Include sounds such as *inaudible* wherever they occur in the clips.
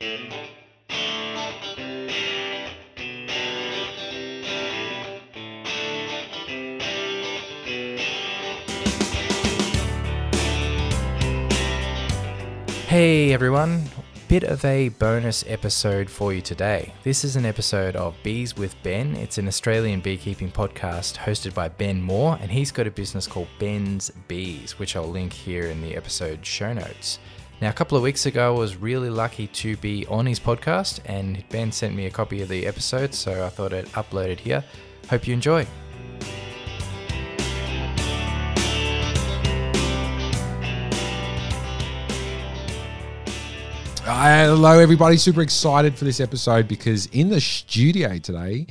Hey everyone, bit of a bonus episode for you today. This is an episode of Bees with Ben. It's an Australian beekeeping podcast hosted by Ben Moore, and he's got a business called Ben's Bees, which I'll link here in the episode show notes. Now, a couple of weeks ago, I was really lucky to be on his podcast, and Ben sent me a copy of the episode, so I thought I'd upload it here. Hope you enjoy. Uh, hello, everybody. Super excited for this episode because in the studio today,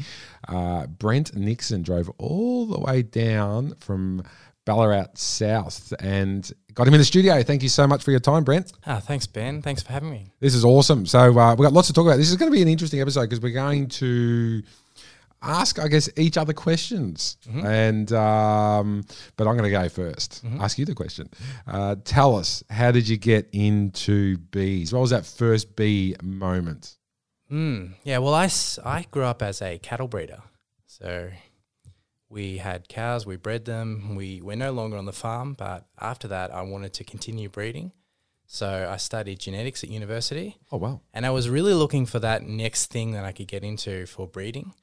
uh, Brent Nixon drove all the way down from Ballarat South and got him in the studio. Thank you so much for your time, Brent. Ah, thanks, Ben. Thanks for having me. This is awesome. So uh, we've got lots to talk about. This is going to be an interesting episode because we're going to ask, I guess, each other questions. Mm-hmm. And um, but I'm going to go 1st Ask you the question. Uh, tell us, how did you get into bees? What was that first bee moment? Mm, yeah, well, I, I grew up as a cattle breeder. So we had cows, we bred them. We, we're no longer on the farm, but after that, I wanted to continue breeding. So I studied genetics at university. Oh wow! And I was really looking for that next thing that I could get into for breeding.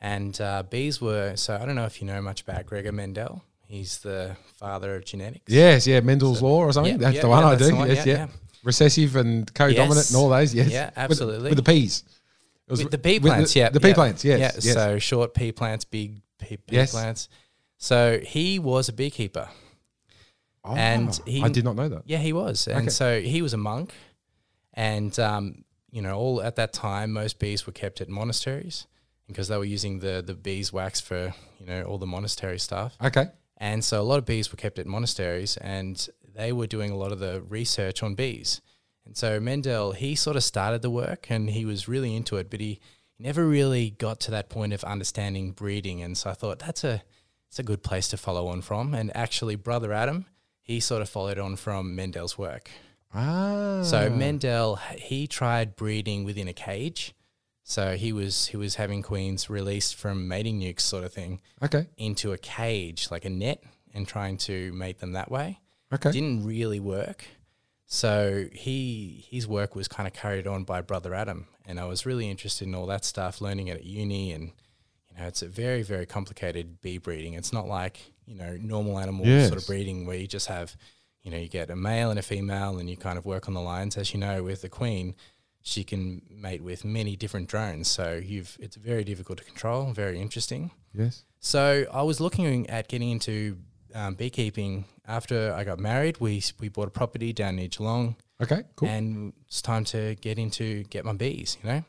And uh, bees were, so I don't know if you know much about Gregor Mendel. He's the father of genetics. Yes, yeah, Mendel's So- law or something. Yeah, that's yeah, the one yeah, I do. one, yes, yeah. Recessive and co-dominant Yes. and all those. Yes, Yeah, absolutely. With, the peas. It was With the pea with plants, the, yeah. The pea plants, yes. Yeah, yes. so short pea plants, big pea, pea Yes. plants. So he was a beekeeper. Oh, and he- I did not know that. Yeah, he was. And Okay. so he was a monk. And, um, you know, all at that time, most bees were kept at monasteries because they were using the, the beeswax for, you know, all the monastery stuff. Okay. And so a lot of bees were kept at monasteries and they were doing a lot of the research on bees. And so Mendel, he sort of started the work and he was really into it, but he never really got to that point of understanding breeding. And so I thought that's a, it's a good place to follow on from. And actually, Brother Adam, he sort of followed on from Mendel's work. Ah. So Mendel, he tried breeding within a cage. So he was he was having queens released from mating nukes sort of thing Okay. into a cage, like a net, and trying to mate them that way. Okay. Didn't really work. So he his work was kind of carried on by brother Adam, and I was really interested in all that stuff, learning it at uni, and you know it's a very very complicated bee breeding. It's not like you know normal animal sort of breeding where you just have you know you get a male and a female, and you kind of work on the lines. As you know, with the queen, she can mate with many different drones, so you've it's very difficult to control, very interesting. yes. So I was looking at getting into um, beekeeping after I got married. We we bought a property down near Geelong, Okay. Cool. and it's time to get into get my bees, you know.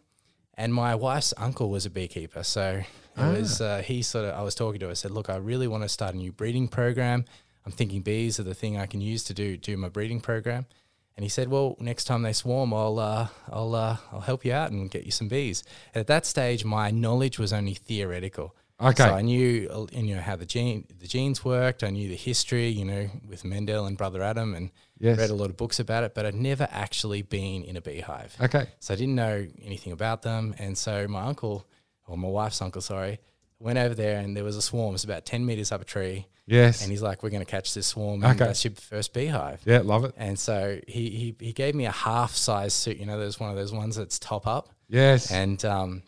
And my wife's uncle was a beekeeper, so it was uh, he sort of I was talking to. her, I said, "Look, I really want to start a new breeding program. I'm thinking bees are the thing I can use to do do my breeding program." And he said, "Well, next time they swarm, I'll uh, I'll uh, I'll help you out and get you some bees." And At that stage, my knowledge was only theoretical. Okay. So I knew, uh, you know, how the gene the genes worked. I knew the history, you know, with Mendel and Brother Adam, and Yes. read a lot of books about it. But I'd never actually been in a beehive, okay. so I didn't know anything about them. And so my uncle, or my wife's uncle, sorry, went over there, and there was a swarm. It's about ten meters up a tree, Yes. and he's like, "We're going to catch this swarm, and Okay. that's your first beehive." yeah. Love it. And so he, he he gave me a half size suit. You know, there's one of those ones that's top up. Yes. And um,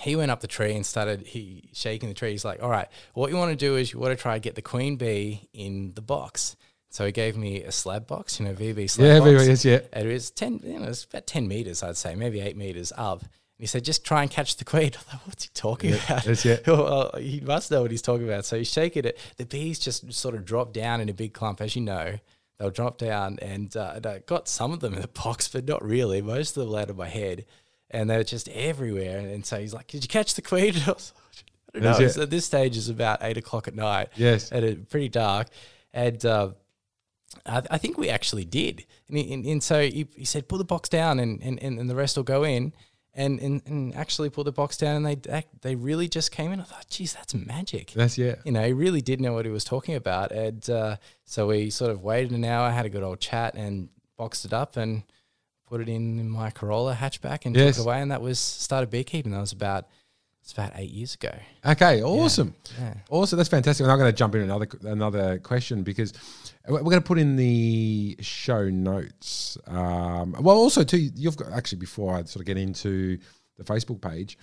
he went up the tree and started he shaking the tree. He's like, "All right, what you want to do is you want to try to get the queen bee in the box." So he gave me a slab box, you know, VB slab yeah. box. Very, yes. Yeah. And it was ten, you know, it's about ten meters, I'd say, maybe eight meters up. And he said, "Just try and catch the queen." *laughs* I thought, "What's he talking about?" yeah. *laughs* well, he must know what he's talking about. So he's shaking it. The bees just sort of drop down in a big clump, as you know. They'll drop down, and, uh, and I got some of them in the *laughs* box, but not really. Most of them landed on my head, and they were just everywhere. And, and so he's like, "Did you catch the queen?" And *laughs* I, was like, I don't know. At this stage, it's about eight o'clock at night Yes. and it pretty dark. And uh, I, I think we actually did. And, he, and, and so he, he said, "Put the box down, and, and, and, and the rest will go in." And, and and actually put the box down, and they they really just came in. I thought, "Geez, that's magic." That's yeah. You know, he really did know what he was talking about. And uh, so we sort of waited an hour, had a good old chat, and boxed it up, and put it in my Corolla hatchback and Yes. took it away, and that was started beekeeping. That was about it's about eight years ago. Okay, awesome. Yeah. Also, that's fantastic. And I'm going to jump in another another question because we're going to put in the show notes. Um, well, also too, you've got actually before I sort of get into the Facebook page,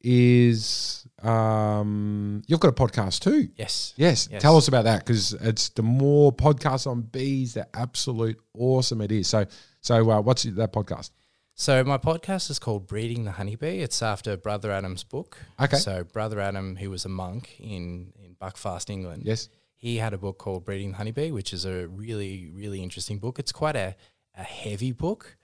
is um, you've got a podcast too. Yes. Yes, Yes. tell us about that because it's the more podcasts on bees, the absolute awesome it is. So, so uh, what's that podcast? So my podcast is called Breeding the Honeybee. It's after Brother Adam's book. Okay. So Brother Adam, who was a monk in in Buckfast, England. Yes, he had a book called Breeding the Honeybee, which is a really, really interesting book. It's quite a, a heavy book.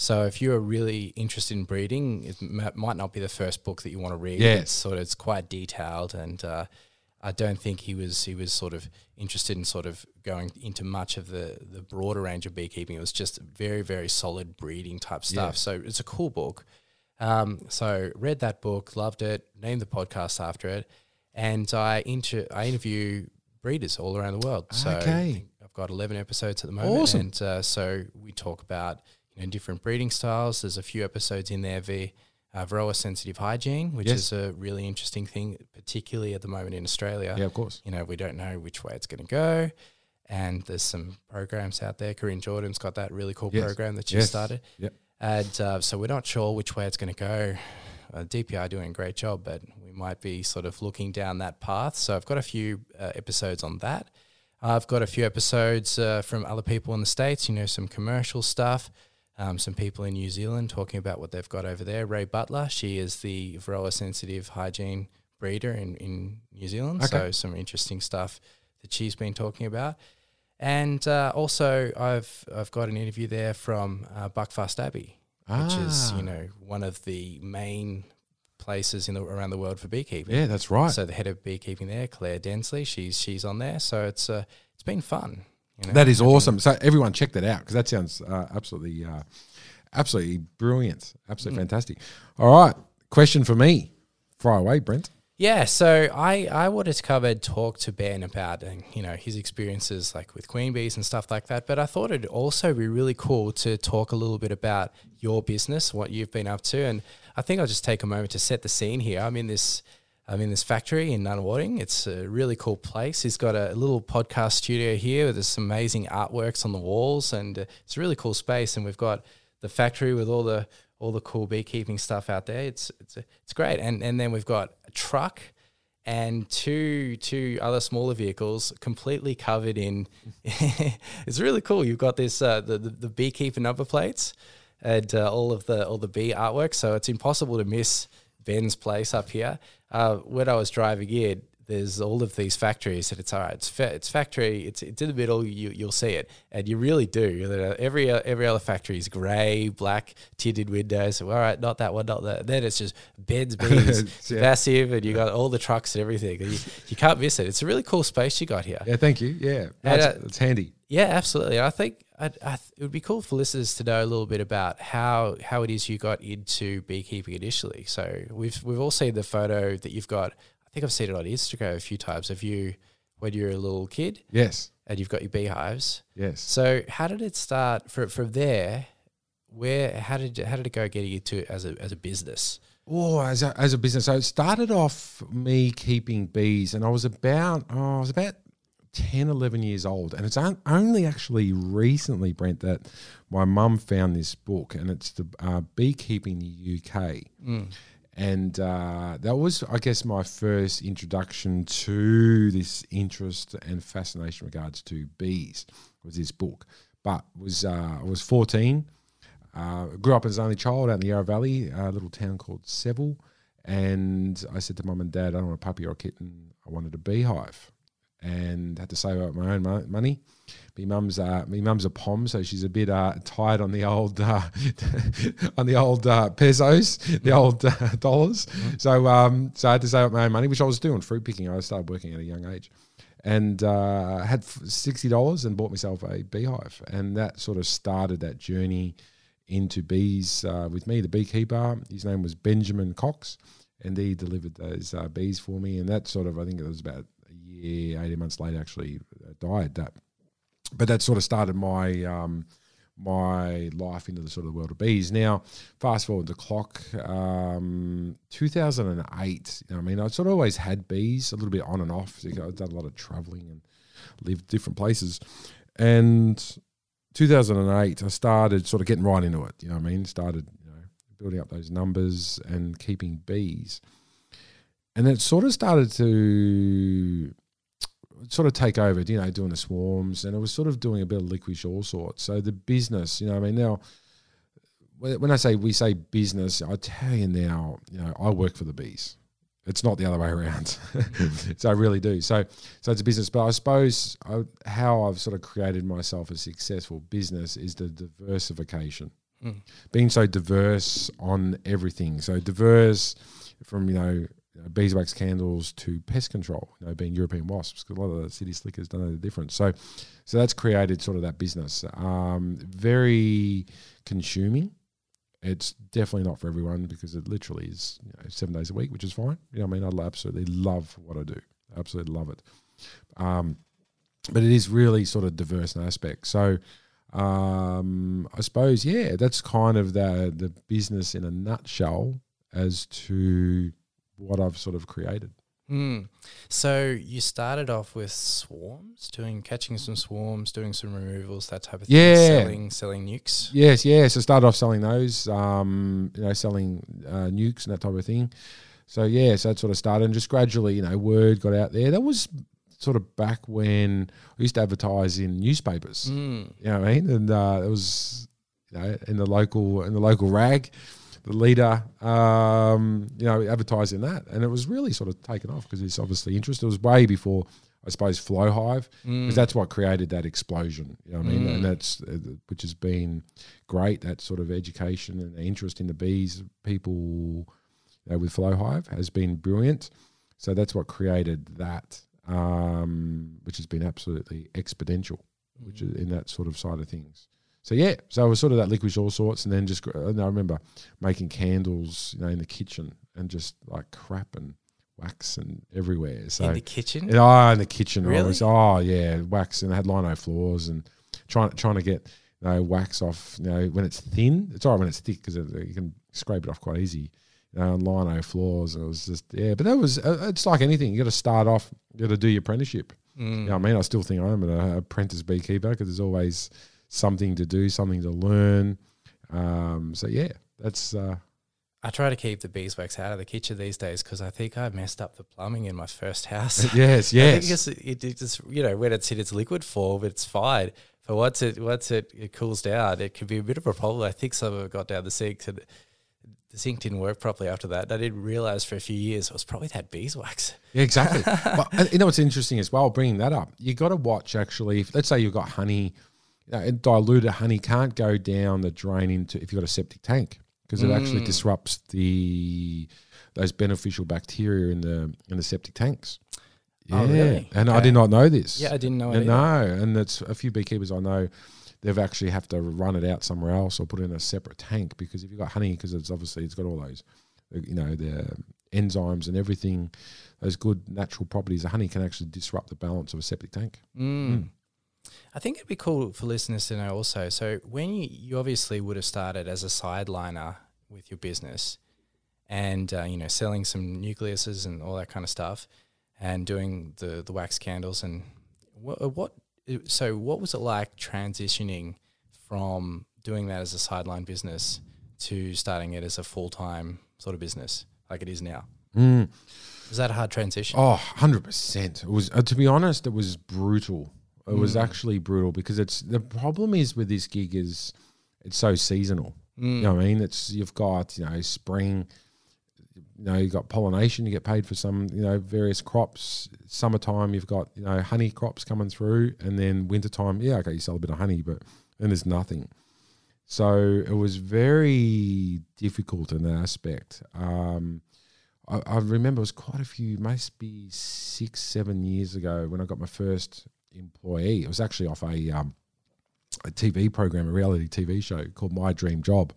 So if you're really interested in breeding, it m- might not be the first book that you want to read. Yes. It's sort of it's quite detailed, and uh, I don't think he was he was sort of interested in sort of going into much of the the broader range of beekeeping. It was just very, very solid breeding type stuff. Yeah. So it's a cool book. Um, so read that book, loved it, named the podcast after it, and I inter- I interview breeders all around the world. So Okay. I've got eleven episodes at the moment, Awesome. and uh, so we talk about you know different breeding styles. There's a few episodes in there via uh, Varroa sensitive hygiene, which Yes. is a really interesting thing, particularly at the moment in Australia. yeah, of course. You know, we don't know which way it's going to go. And there's some programs out there. Corinne Jordan's got that really cool Yes. program that she Yes. started. Yep. And uh, so we're not sure which way it's going to go. Uh, DPI are doing a great job, but we might be sort of looking down that path. So I've got a few uh, episodes on that. I've got a few episodes uh, from other people in the States, you know, some commercial stuff, um, some people in New Zealand talking about what they've got over there. Rae Butler, she is the Varroa sensitive hygiene breeder in, in New Zealand. Okay. So some interesting stuff that she's been talking about. And uh, also, I've I've got an interview there from uh, Buckfast Abbey, which is Ah. you know one of the main places in the, around the world for beekeeping. Yeah, that's right. So the head of beekeeping there, Clare Densley, she's she's on there. So it's uh, it's been fun. You know, That is awesome. So everyone check that out because that sounds uh, absolutely, uh, absolutely brilliant. Absolutely Mm. fantastic. All right, question for me. Fire away, Brent. Yeah, so I I wanted to cover talk to Ben about and you know his experiences like with queen bees and stuff like that. But I thought it'd also be really cool to talk a little bit about your business, what you've been up to, and I think I'll just take a moment to set the scene here. I'm in this. I'm in this factory in Nunawading. It's a really cool place. He's got a little podcast studio here. With there's some amazing artworks on the walls, and uh, it's a really cool space. And we've got the factory with all the all the cool beekeeping stuff out there. It's it's it's great. And and then we've got a truck and two two other smaller vehicles completely covered in. *laughs* it's really cool. You've got this uh, the, the the beekeeper number plates and uh, all of the all the bee artwork. So it's impossible to miss Ben's place up here. Uh, when I was driving in, there's all of these factories, that it's all right. It's fa- it's factory. It's it's in the middle. You you'll see it, and you really do. Every every other factory is grey, black tinted windows. So, all right, not that one, not that. Then it's just Ben's *laughs* bees, Yeah. massive, and you got all the trucks and everything. You, you can't miss it. It's a really cool space you got here. Yeah, thank you. Yeah, And, that's, uh, it's handy. Yeah, absolutely. I think I'd, I th- it would be cool for listeners to know a little bit about how how it is you got into beekeeping initially. So we've we've all seen the photo that you've got. Think I've seen it on Instagram a few times of you when you're a little kid Yes, and you've got your beehives. yes. So how did it start? For, from there, where how did how did it go getting into it as a as a business? Oh, as a, as a business, so it started off me keeping bees, and I was about oh, I was about 10, 11 years old, and it's on, only actually recently, Brent, that my mum found this book, and it's the uh, beekeeping in the UK, and uh, that was, I guess, my first introduction to this interest and fascination in regards to bees was this book. But was uh, I was fourteen. Uh, grew up as an only child out in the Yarra Valley, a little town called Seville. And I said to mum and dad, I don't want a puppy or a kitten. I wanted a beehive and had to save up my own mo- money. My mum's uh, me mum's a pom, so she's a bit uh, tight on the old uh, *laughs* on the old uh, pesos, the old uh, *laughs* dollars. So um, so I had to save up my own money, which I was doing fruit picking. I started working at a young age, and uh, had sixty dollars and bought myself a beehive, and that sort of started that journey into bees uh, with me. The beekeeper, his name was Benjamin Cox, and he delivered those uh, bees for me. And that sort of, I think it was about year, eighteen months later, actually uh, died. That, but that sort of started my um, my life into the sort of world of bees. Now, fast forward the clock, um, 2008. You know, I mean, I sort of always had bees, a little bit on and off. I've done a lot of traveling and lived different places, and 2008, I started sort of getting right into it. You know, what I mean, started you know building up those numbers and keeping bees, and it sort of started to sort of take over, you know, doing the swarms, and it was sort of doing a bit of licorice all sorts. So the business, you know, I mean, now when I say we say business, I tell you now, you know, I work for the bees. It's not the other way around. *laughs* so I really do. So so it's a business, but I suppose I, how I've sort of created myself a successful business is the diversification. Mm. Being so diverse on everything. So diverse from, you know, beeswax candles to pest control, you know, being European wasps, because a lot of the city slickers don't know the difference. So, so that's created sort of that business. Um, very consuming. It's definitely not for everyone because it literally is you know, seven days a week, which is fine. You know, I mean, I absolutely love what I do. Absolutely love it. Um, but it is really sort of diverse in aspect. So, um, I suppose, yeah, that's kind of the the business in a nutshell as to what I've sort of created. Mm. So you started off with swarms, doing catching some swarms, doing some removals, that type of thing. Yeah, selling selling nukes. Yes, yes. So started off selling those, um, you know, selling uh, nukes and that type of thing. So yeah, so that sort of started, and just gradually, you know, word got out there. That was sort of back when I used to advertise in newspapers. Mm. You know what I mean? And uh, it was, you know, in the local in the local rag the leader, um, you know, advertising that, and it was really sort of taken off because it's obviously interest. It was way before, I suppose, Flow Hive, because mm. that's what created that explosion. You know what I mean? Mm. And that's uh, which has been great. That sort of education and interest in the bees, people with Flow Hive has been brilliant. So that's what created that, um, which has been absolutely exponential, mm. which is in that sort of side of things so yeah, so it was sort of that licorice all sorts, and then just and I remember making candles, you know, in the kitchen and just like crap and wax and everywhere. So in the kitchen, and, oh, in the kitchen, really? Was, oh yeah, wax and I had lino floors and trying trying to get you know wax off. You know, when it's thin, it's all right when it's thick because you can scrape it off quite easy. You know, on lino floors, it was just yeah. But that was uh, it's like anything. You got to start off. You got to do your apprenticeship. Mm. You know I mean, I still think I'm an apprentice beekeeper because there's always something to do, something to learn. Um, so yeah, that's. Uh, I try to keep the beeswax out of the kitchen these days because I think I messed up the plumbing in my first house. *laughs* yes, yes. *laughs* I think it, it just you know when it's in its liquid form, it's fine. But once it once it, it cools down, it can be a bit of a problem. I think some of it got down the sink and the sink didn't work properly after that. I didn't realize for a few years it was probably that beeswax. *laughs* Yeah, exactly. but you know what's interesting as well, bringing that up, you got to watch actually. If, let's say you've got honey uh, diluted honey can't go down the drain into if you've got a septic tank because it mm. actually disrupts the those beneficial bacteria in the in the septic tanks. Yeah, oh, really? and okay. I did not know this. Yeah, I didn't know. And no, and it's a few beekeepers I know. They've actually have to run it out somewhere else or put it in a separate tank because if you've got honey, because it's obviously it's got all those, you know, the enzymes and everything, those good natural properties. The honey can actually disrupt the balance of a septic tank. Mm. Mm. I think it'd be cool for listeners to know also. So when you, you obviously would have started as a sideliner with your business, and uh, you know selling some nucleuses and all that kind of stuff, and doing the the wax candles and what, uh, what so what was it like transitioning from doing that as a sideline business to starting it as a full time sort of business like it is now? Mm. Was that a hard transition? Oh, 100%. It was, uh, to be honest, it was brutal. It mm. was actually brutal because it's the problem is with this gig is it's so seasonal. Mm. You know what I mean? It's you've got you know spring, you know you've got pollination. You get paid for some you know various crops. Summertime you've got you know honey crops coming through, and then wintertime yeah okay you sell a bit of honey, but then there's nothing. So it was very difficult in that aspect. Um, I, I remember it was quite a few, must be six, seven years ago when I got my first employee. It was actually off a um, a TV program, a reality TV show called My Dream Job.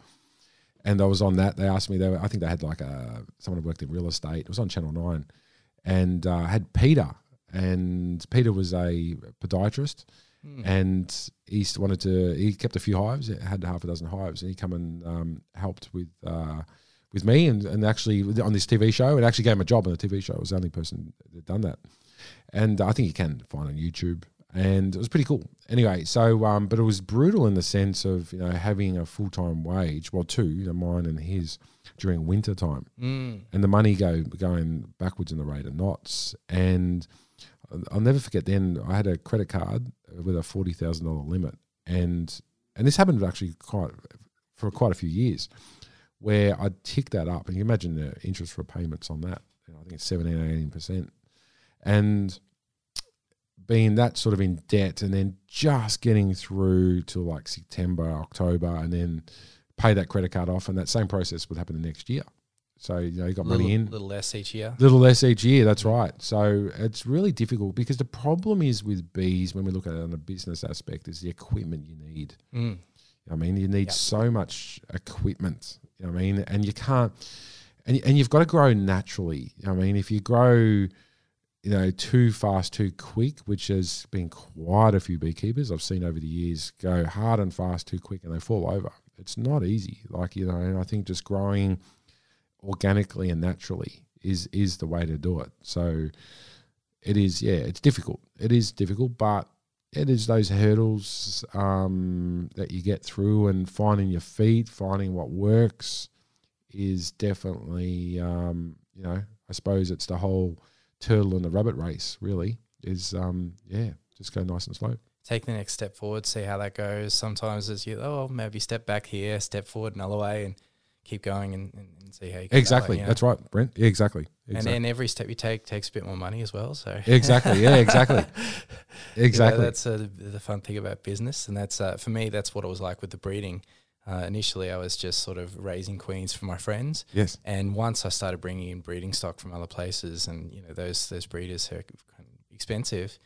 And I was on that. They asked me. They were, I think they had like a someone who worked in real estate. It was on Channel Nine, and uh, had Peter. And Peter was a podiatrist, and he wanted to. He kept a few hives, had half a dozen hives, and he come and um, helped with. Uh, with me and, and actually on this TV show, it actually gave him a job on the TV show. I was the only person that had done that, and I think you can find on YouTube. And it was pretty cool. Anyway, so um, but it was brutal in the sense of you know having a full time wage, well, two, you know, mine and his during winter time, Mm. and the money go going backwards in the rate of knots. And I'll never forget. Then I had a credit card with a forty thousand dollar limit, and and this happened actually quite for quite a few years, where I'd tick that up, and you imagine the interest repayments on that. You know, I think it's 17 18 percent, and being that sort of in debt, and then just getting through to like September, October, and then pay that credit card off, and that same process would happen the next year. So you know you got little, money in, little less each year. little less each year. That's right. So it's really difficult because the problem is with bees when we look at it on a business aspect is the equipment you need. Mm. I mean, you need Yep. so much equipment. You know what I mean, and you can't, and and you've got to grow naturally. I mean, if you grow, you know, too fast, too quick, which has been quite a few beekeepers I've seen over the years go hard and fast too quick, and they fall over. It's not easy. Like you know, and I think just growing organically and naturally is is the way to do it. So it is, yeah, it's difficult. It is difficult, but it is those hurdles um, that you get through and finding your feet, finding what works is definitely, um, you know, I suppose it's the whole turtle and the rabbit race, really, is, um, yeah, just go nice and slow. Take the next step forward, see how that goes. Sometimes it's you, oh, maybe step back here, step forward another way, and keep going and, and, and see how you get that way, Exactly. you know? That's right, Brent. Yeah, exactly. And then every step you take takes a bit more money as well. So exactly. Yeah, exactly. You *laughs* know, Exactly. that's uh, the, the fun thing about business, and that's uh, for me. That's what it was like with the breeding. Uh, initially, I was just sort of raising queens for my friends, yes. and once I started bringing in breeding stock from other places, and you know those those breeders are expensive,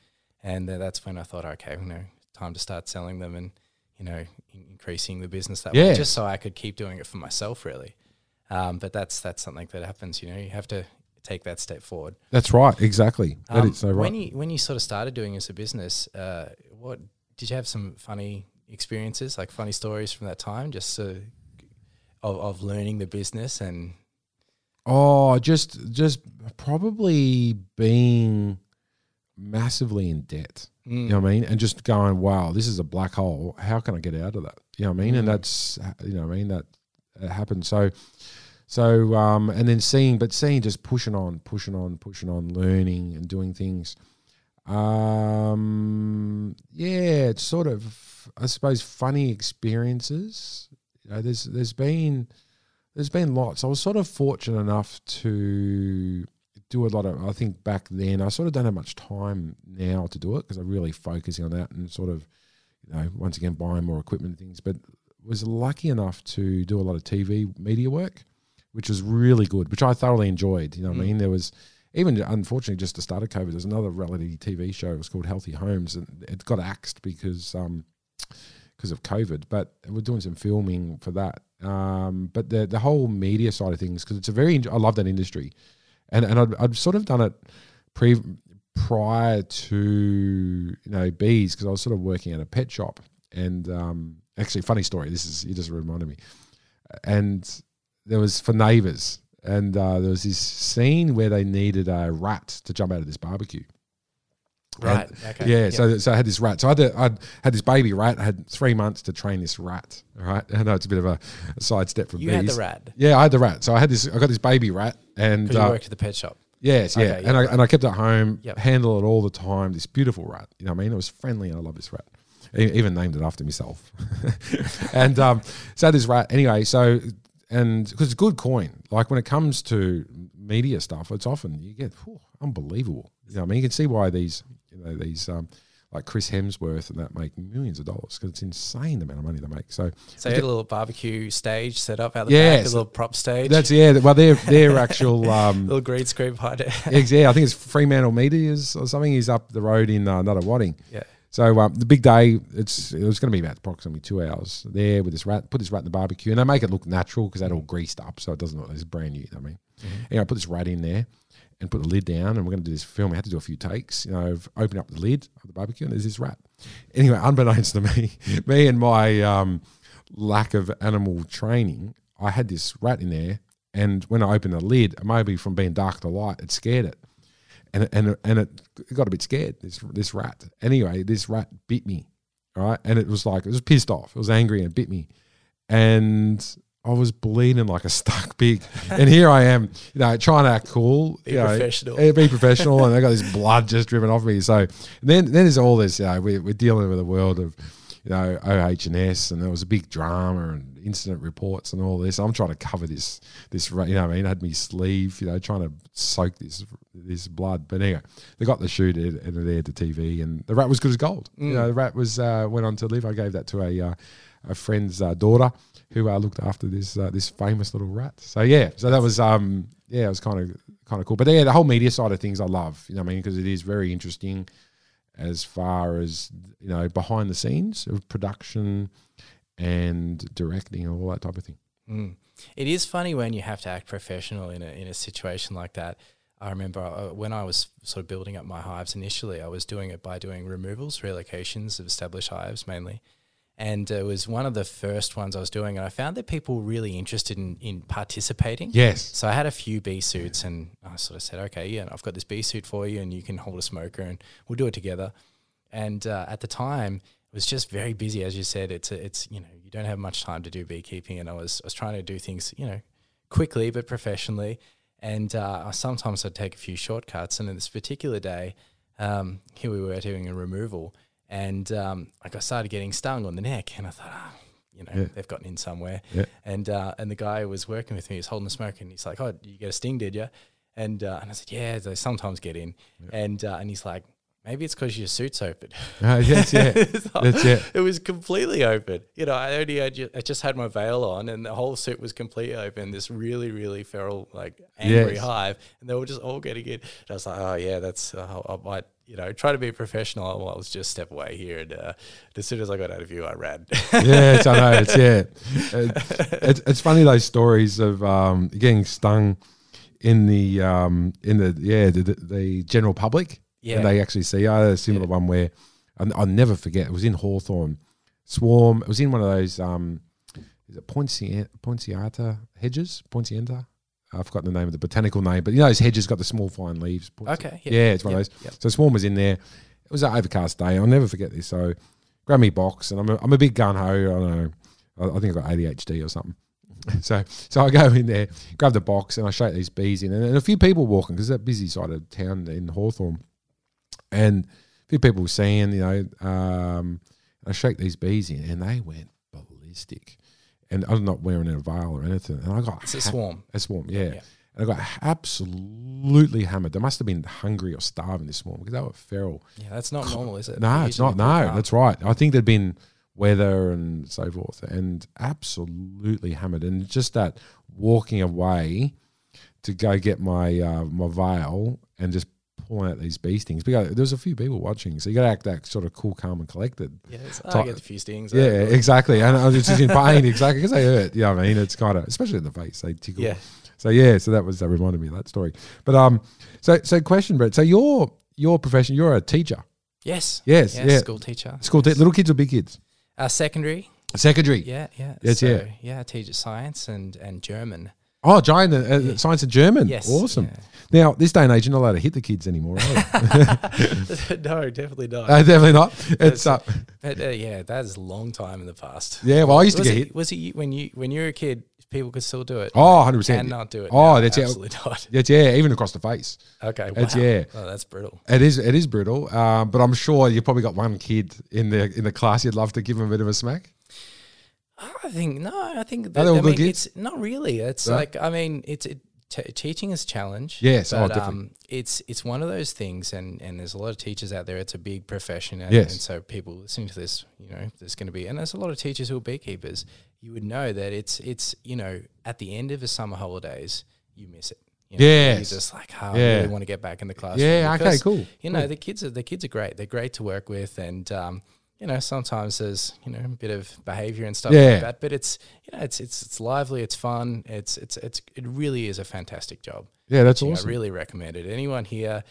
and that's when I thought, okay, you know, time to start selling them and you know increasing the business that Yeah. way, just so I could keep doing it for myself, really. Um, but that's that's something that happens. You know, you have to take that step forward. That's right. Exactly. That Um, is so right. When you when you sort of started doing as a business, uh, what did you have some funny experiences, like funny stories from that time, just uh, of of learning the business and Oh, just just probably being massively in debt. You Mm. know what I mean? And just going, wow, this is a black hole. How can I get out of that? You know what I mean? And Mm. that's you know what I mean that it happened. So so um and then seeing but seeing just pushing on, pushing on, pushing on, learning and doing things. Um yeah, it's sort of I suppose funny experiences. You know, there's there's been there's been lots. I was sort of fortunate enough to do a lot of. I think back then I sort of don't have much time now to do it because I'm really focusing on that and sort of, you know, once again buying more equipment and things. But was lucky enough to do a lot of TV media work, which was really good, which I thoroughly enjoyed. You know what I Mm. mean? There was even unfortunately just the start of COVID. There's another reality TV show. It was called Healthy Homes, and it got axed because. Um, because of COVID. But we're doing some filming for that. Um, but the the whole media side of things, because it's a very I love that industry, and and I'd, I'd sort of done it pre prior to you know bees because I was sort of working at a pet shop, and um, actually funny story. This is you just reminded me, and there was for neighbours. And uh, there was this scene where they needed a rat to jump out of this barbecue. right, okay, Yeah, yep. so so I had this rat. So I had, to, I had this baby rat. I had three months to train this rat. Right. *laughs* I know it's a bit of a, a sidestep from you bees. had the rat Yeah, I had the rat. So I had this. I got this baby rat, and because uh, you worked at the pet shop. yes, yeah, Okay, and I yep. and I kept it home, Yep. handle it all the time. This beautiful rat. You know what I mean? It was friendly, and I love this rat. E- Even named it after myself. *laughs* and um, so this rat anyway. So and because it's good coin. Like when it comes to media stuff, it's often you get whew, unbelievable. You know, I mean, you can see why these, you know, these um, like Chris Hemsworth and that make millions of dollars because it's insane the amount of money they make. So So you had a little barbecue stage set up out the back, Yes. a little prop stage, that's yeah. Well, they're they're actual. *laughs* Um, little green screen behind it. yeah, I think it's Fremantle Medias or something. He's up the road in uh, Nunawading. yeah, So um, the big day, it's it was going to be about approximately two hours there with this rat. Put this rat in the barbecue, and they make it look natural because they're all greased up, so it doesn't look it's brand new. You know what I mean, anyway, I put this rat in there and put the lid down, and we're going to do this film. I had to do a few takes, you know, of opening up the lid of the barbecue, and there's this rat. Anyway, unbeknownst to me, *laughs* me and my um, lack of animal training, I had this rat in there, and when I opened the lid, maybe from being dark to light, it scared it and and and it got a bit scared. This this rat. Anyway, this rat bit me, right? And it was like it was pissed off. It was angry and it bit me, and I was bleeding like a stuck pig. *laughs* and here I am, you know, trying to act cool, Be you know, professional. be professional, and I got this *laughs* blood just dripping off me. So then then there's all this. You know, we're, we're dealing with a world of you know OH&S, and there was a big drama and incident reports and all this. I'm trying to cover this this you know what I mean. I had me sleeve, you know, trying to soak this this blood. But anyway, they got the shoot and it aired to TV, and the rat was good as gold. You know, the rat was uh, went on to live. I gave that to a uh, a friend's uh, daughter who uh, looked after this uh, this famous little rat. So yeah, so that was um yeah, it was kind of kind of cool. But yeah, the whole media side of things I love. You know what I mean because it is very interesting as far as you know behind the scenes of production and directing and all that type of thing. Mm. It is funny when you have to act professional in a in a situation like that. I remember uh, when I was sort of building up my hives initially, I was doing it by doing removals, relocations of established hives mainly. And it was one of the first ones I was doing, and I found that people were really interested in, in participating. Yes. So I had a few bee suits, and I sort of said, "Okay, yeah, I've got this bee suit for you, and you can hold a smoker, and we'll do it together." And uh, at the time, was just very busy, as you said. It's a, it's you know you don't have much time to do beekeeping, and I was I was trying to do things you know quickly but professionally, and uh, sometimes I'd take a few shortcuts. And in this particular day, um, here we were doing a removal, and um, like I started getting stung on the neck, and I thought, ah, you know, Yeah. they've gotten in somewhere. Yeah. And uh, and the guy who was working with me was holding a smoke, and he's like, "Oh, you get a sting, did you?" And uh, and I said, "Yeah, they sometimes get in." And uh, and he's like, "Maybe it's because your suit's open." Uh, yes, yeah. *laughs* That's it. It was completely open. You know, I only had ju- I just had my veil on, and the whole suit was completely open. This really, really feral, like angry Yes. hive, and they were just all getting in. And I was like, "Oh yeah, that's uh, I might." You know, try to be a professional. I was just step away here, and uh, as soon as I got out of view, I ran. yes, I know. It's yeah. *laughs* It's, it's, it's funny those stories of um, getting stung in the um, in the yeah the, the, the general public. Yeah. and they actually see. I had a similar one where I, I'll never forget. It was in Hawthorn Swarm. It was in one of those um, is it Poinciata, Poinciata hedges? Poinciata. I've forgotten the name of the botanical name, but you know those hedges got the small fine leaves. Okay, yeah, yeah, it's one yep, of those. yep. So Swarm was in there. It was an overcast day. I'll never forget this. So grab me box, and I'm a, I'm a big gun ho. I don't know. I, I think I've got ADHD or something. *laughs* So so I go in there, grab the box, and I shake these bees in, and, and a few people walking because that busy side of town in Hawthorn, and a few people were seeing, you know, um, I shake these bees in, and they went ballistic. And I'm not wearing a veil or anything, and I got it's a ha- swarm. a swarm, yeah. Yeah. And I got absolutely hammered. They must have been hungry or starving this morning because they were feral. Yeah, that's not normal, is it? No, it's not. No, that's right. I think there'd been weather and so forth, and absolutely hammered. And just that walking away to go get my uh, my veil and just pulling out these bee stings. Because there was a few people watching, so you got to act that sort of cool, calm, and collected. Yeah, I get a few stings. Yeah, exactly. And I was just in pain, exactly, because they hurt. You know what I mean? It's kind of, especially in the face, they tickle. Yeah. So yeah, so that was that reminded me of that story. But um, so so question, Brent. So your your profession, you're a teacher, Yes. Yes, Yeah, yeah. School teacher. school te- little kids or big kids? Uh, secondary. Secondary. Yeah, yeah. Yes, so, yeah. Yeah, I teach science and, and German. Oh, giant uh, uh, science and German. Yes. Awesome. Now this day and age, you're not allowed to hit the kids anymore. Are you? *laughs* *laughs* no, definitely not. uh, definitely not. It's uh, But, uh, yeah, that is a long time in the past. yeah. Well, I used to get it, hit. Was it when you when you were a kid? People could still do it. Oh, 100 percent. And not do it. Oh, that's absolutely *laughs* not. That's yeah, even across the face. Okay, wow. It's- yeah. Oh, that's brutal. It is it is brutal, um, but I'm sure you've probably got one kid in the in the class you'd love to give him a bit of a smack. I think no. I think that, I good mean, it's not really. It's No? like I mean, it's it, t- teaching is a challenge. Yes, oh, but definitely. um, it's it's one of those things, and and there's a lot of teachers out there. It's a big profession, and, Yes. and so people listening to this, you know, there's going to be, and there's a lot of teachers who are beekeepers. You would know that it's it's you know at the end of the summer holidays, you miss it. You know, Yes. You're just like, oh, I really want to get back in the classroom. Yeah, okay, cool. You know, Cool. the kids are the kids are great. They're great to work with, and um, you know, sometimes there's you know a bit of behaviour and stuff Yeah. like that. But it's you know, it's it's it's lively. It's fun. It's it's it's it really is a fantastic job. Yeah, that's Teaching, awesome. I really recommend it. Anyone here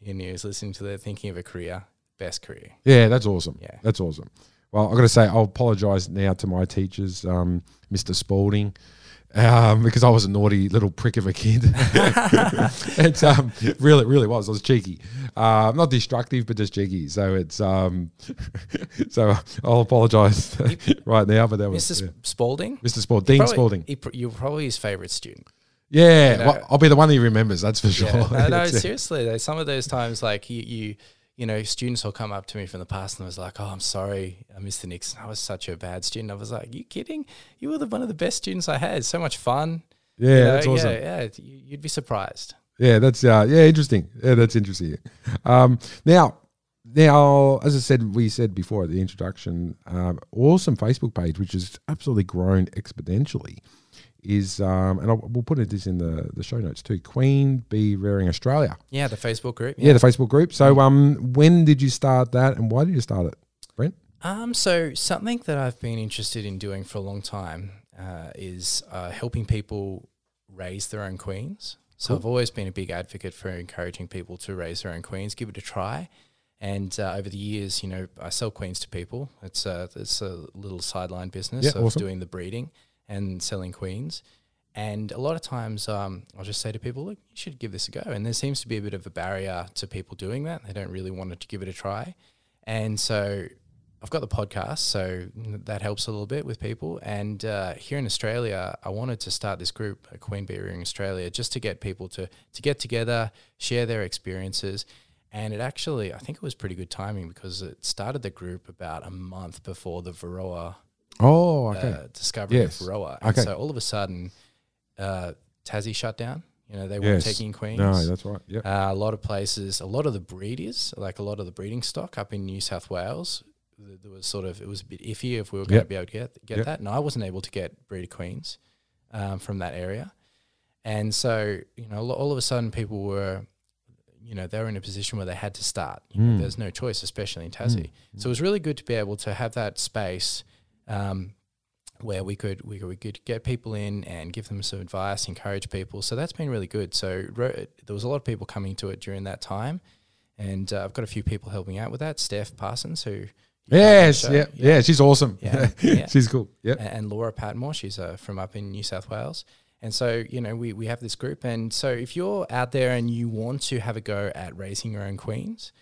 in who's listening to that thinking of a career, best career. Yeah, that's awesome. Yeah. That's awesome. Well, I've got to say, I'll apologise now to my teachers, um, Mr. Spalding, um, because I was a naughty little prick of a kid. *laughs* it's um, really, really was. I was cheeky, uh, not destructive, but just cheeky. So it's um, *laughs* so I'll apologise *laughs* right now. But that was Mr. yeah. Spalding. Mr. Spalding, Dean Spalding. pr- you're probably his favourite student. Yeah, know- well, I'll be the one he remembers. That's for sure. Yeah. No, no, seriously. Though, some of those times, like you, you, you know, students will come up to me from the past and was like, "Oh, I'm sorry, uh, Mr. Nixon. I was such a bad student." I was like, "You kidding? You were the, one of the best students I had. So much fun. yeah, You know, that's awesome. Yeah, yeah. you- You'd be surprised. Yeah, that's uh, yeah, interesting. Yeah, that's interesting. Um, now, now, as I said, we said before at the introduction, um, awesome Facebook page, which has absolutely grown exponentially, is um, and I'll, we'll put this in the the show notes too. Queen Bee Rearing Australia. Yeah, the Facebook group. Yeah, the Facebook group. So, um, when did you start that, and why did you start it, Brent? Um, so something that I've been interested in doing for a long time uh, is uh, helping people raise their own queens. So I've always been a big advocate for encouraging people to raise their own queens, give it a try. And uh, over the years, you know, I sell queens to people. It's a it's a little sideline business Yeah, of awesome. doing the breeding and selling queens. And a lot of times, um, I'll just say to people, look, you should give this a go. And there seems to be a bit of a barrier to people doing that. They don't really want to give it a try. And so I've got the podcast, so that helps a little bit with people. And uh, here in Australia, I wanted to start this group, a Queen Bee Rearing Australia, just to get people to to get together, share their experiences. And it actually, I think it was pretty good timing because it started the group about a month before the Varroa Oh, okay. uh, discovery Yes. of. And Okay. so all of a sudden, uh, Tassie shut down. You know, they weren't Yes. taking queens. no, that's right. Yep. Uh, a lot of places, a lot of the breeders, like a lot of the breeding stock up in New South Wales, th- there was sort of it was a bit iffy if we were going Yep. to be able to get get Yep. that, and I wasn't able to get breeder queens um, from that area, and so you know all of a sudden people were, you know, they were in a position where they had to start. Mm. there's no choice, especially in Tassie. So it was really good to be able to have that space. Um, where we could we could, we could get people in and give them some advice, encourage people. So that's been really good. So there was a lot of people coming to it during that time, and uh, I've got a few people helping out with that. Steph Parsons, who you had on the Yes. show, Yeah. Yeah. She's awesome. Yeah, *laughs* yeah. she's cool. Yep. a- and Laura Patmore, she's uh, from up in New South Wales. And so, you know, we, we have this group. And so if you're out there and you want to have a go at raising your own queens,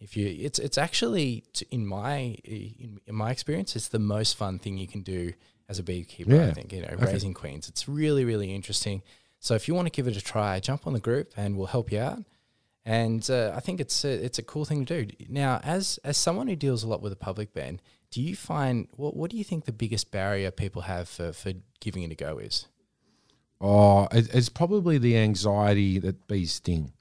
if you, it's, it's actually, in my, in, in my experience, it's the most fun thing you can do as a beekeeper, I think, you know, Okay. raising queens. It's really, really interesting. So if you want to give it a try, jump on the group and we'll help you out. And uh, I think it's a, it's a cool thing to do. Now, as as someone who deals a lot with the public, Ben, do you find what what do you think the biggest barrier people have for, for giving it a go is? Oh, it's probably the anxiety that bees sting.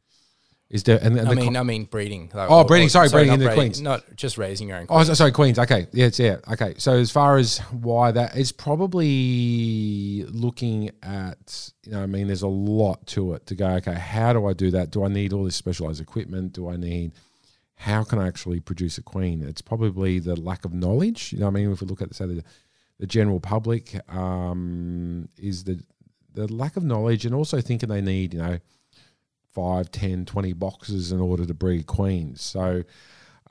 Is there? And, and I mean, co- I mean breeding. like, Oh, breeding, sorry, breeding not in the queens. not just raising your own. oh, Queens. so- sorry, Queens. Okay, yes, yeah. Okay, so as far as why that is probably looking at, you know, I mean, there's a lot to it to go. Okay, how do I do that? Do I need all this specialized equipment? Do I need? How can I actually produce a queen? It's probably the lack of knowledge. You know, what I mean, if we look at say the, the general public, um, is the the lack of knowledge and also thinking they need, you know, 5, 10, 20 boxes in order to breed queens. So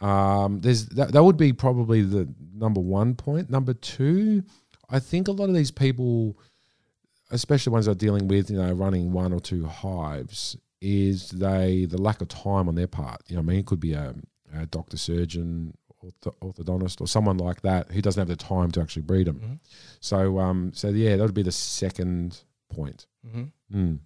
um, there's that, that would be probably the number one point. Number two, I think a lot of these people, especially ones that are dealing with, you know, running one or two hives, is they the lack of time on their part. You know, I mean, it could be a, a doctor, surgeon, orthodontist, or someone like that who doesn't have the time to actually breed them. Mhm. So, um, so yeah, that would be the second point. Mhm. Mm.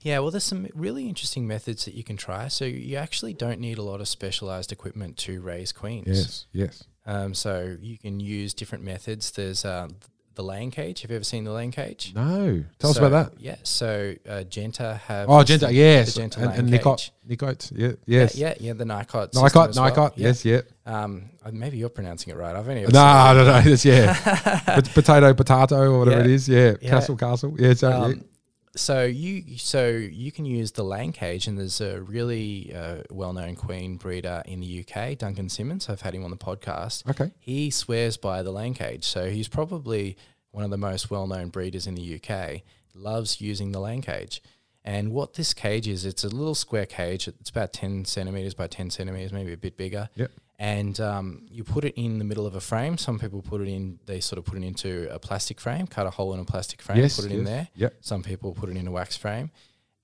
Yeah, well, there's some really interesting methods that you can try. So you actually don't need a lot of specialized equipment to raise queens. Yes, yes. Um, so you can use different methods. There's uh, the laying cage. Have you ever seen the laying cage? No, tell us about that. Yeah. So uh, Jenter have. Oh, Jenter, yes, The Jenter and, and cage. Nicot, yeah, yes, Yeah, yeah, yeah, the Nicot. system Nicot, well. Nicot, Yeah. yes, yeah. Um, uh, maybe you're pronouncing it right. I've only ever No, no, no, *laughs* that's yeah, *laughs* potato, potato, or whatever Yeah. it is, yeah, Yeah. castle, castle, yeah, so. Um, So you so you can use the laying cage, and there's a really uh, well-known queen breeder in the UK, Duncan Simmons. I've had him on the podcast. Okay. He swears by the laying cage, so he's probably one of the most well-known breeders in the UK. Loves using the laying cage. And what this cage is, it's a little square cage. It's about ten centimeters by ten centimeters, maybe a bit bigger Yep. And um, you put it in the middle of a frame. Some people put it in; they sort of put it into a plastic frame, cut a hole in a plastic frame, Yes, put it in there. yep. Some people put it in a wax frame,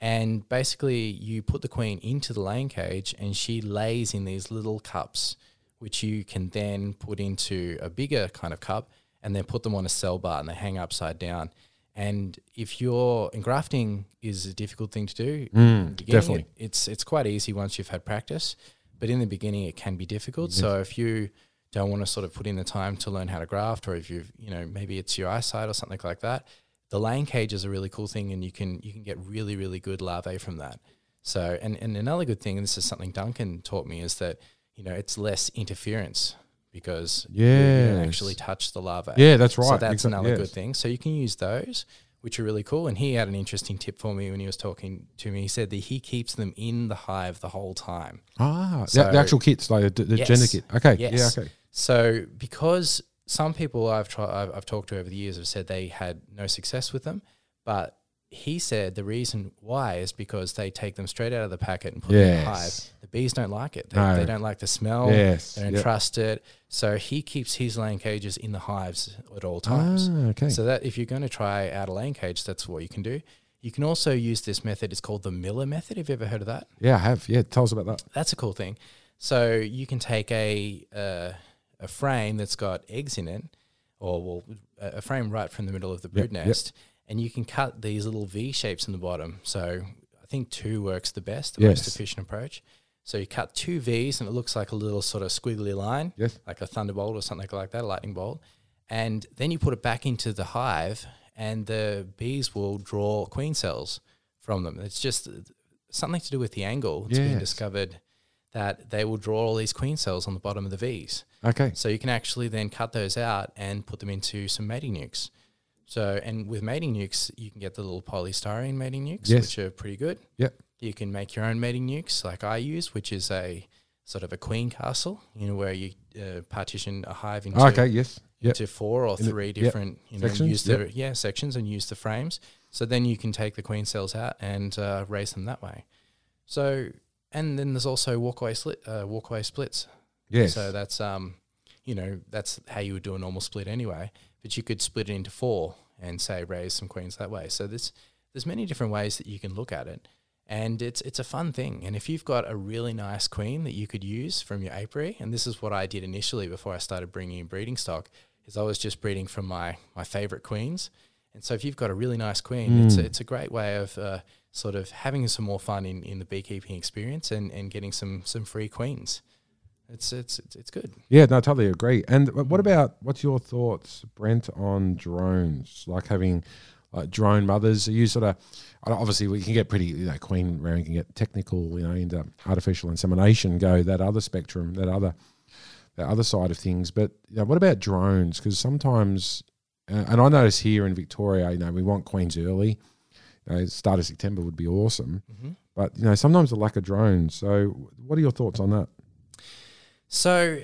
and basically you put the queen into the laying cage, and she lays in these little cups, which you can then put into a bigger kind of cup, and then put them on a cell bar, and they hang upside down. And if you're engrafting is a difficult thing to do, in the beginning, Mm, definitely. it- it's it's quite easy once you've had practice, but in the beginning it can be difficult. So if you don't want to sort of put in the time to learn how to graft, or if you've you know maybe it's your eyesight or something like that, the laying cage is a really cool thing, and you can you can get really really good larvae from that. So and and another good thing, and this is something Duncan taught me, is that you know it's less interference because you- you don't actually touch the larvae. Yeah, that's So right. that's Exact- another yes. good thing. So you can use those, which are really cool. And he had an interesting tip for me when he was talking to me. He said that he keeps them in the hive the whole time. Ah, the, So- the actual kits, like the, the Yes. Jenter kit. Okay. Yes. Yeah. Okay. So because some people I've tried, I've, I've talked to over the years have said they had no success with them, but he said the reason why is because they take them straight out of the packet and put them in the hive. The bees don't like it. They, No. they don't like the smell. Yes. They don't Yep. trust it. So he keeps his laying cages in the hives at all times. Ah, okay. So that if you're going to try out a laying cage, that's what you can do. You can also use this method. It's called the Miller method. Have you ever heard of that? yeah, I have. Yeah, tell us about that. That's a cool thing. So you can take a uh, a frame that's got eggs in it, or well, a frame right from the middle of the brood yep. nest, and you can cut these little V shapes in the bottom. So I think two works the best, the Yes. most efficient approach. So you cut two V's, and it looks like a little sort of squiggly line Yes. like a thunderbolt or something like that, a lightning bolt. And then you put it back into the hive, and the bees will draw queen cells from them. It's just something to do with the angle. It's been discovered that they will draw all these queen cells on the bottom of the V's. Okay. So you can actually then cut those out and put them into some mating nukes. So, and with mating nukes, you can get the little polystyrene mating nukes, Yes. which are pretty good. Yep. You can make your own mating nukes, like I use, which is a sort of a queen castle, you know, where you uh, partition a hive into, Okay. Yes. Yep. into four or In the- three yep. different, you know, Sections, use the yep. yeah sections and use the frames. So then you can take the queen cells out and uh, raise them that way. So, and then there's also walkaway split, uh, walkaway splits. Yes. So that's um, you know, that's how you would do a normal split anyway. But you could split it into four and say raise some queens that way. So there's there's many different ways that you can look at it, and it's it's a fun thing. And if you've got a really nice queen that you could use from your apiary, and this is what I did initially before I started bringing in breeding stock, is I was just breeding from my my favorite queens. And so if you've got a really nice queen, it's a, Mm. it's a great way of uh, sort of having some more fun in, in the beekeeping experience and, and getting some some free queens. It's it's it's, it's good. Yeah, no, totally agree. And what about what's your thoughts, Brent, on drones? Like having like drone mothers. Are you sort of obviously we can get pretty you know queen rearing can get technical, you know, into artificial insemination, go that other spectrum, that other that other side of things. But you know, what about drones? Because sometimes, uh, and I notice here in Victoria, you know, we want queens early. You know, start of September would be awesome. Mm-hmm. But you know, sometimes the lack of drones. So, what are your thoughts on that? So,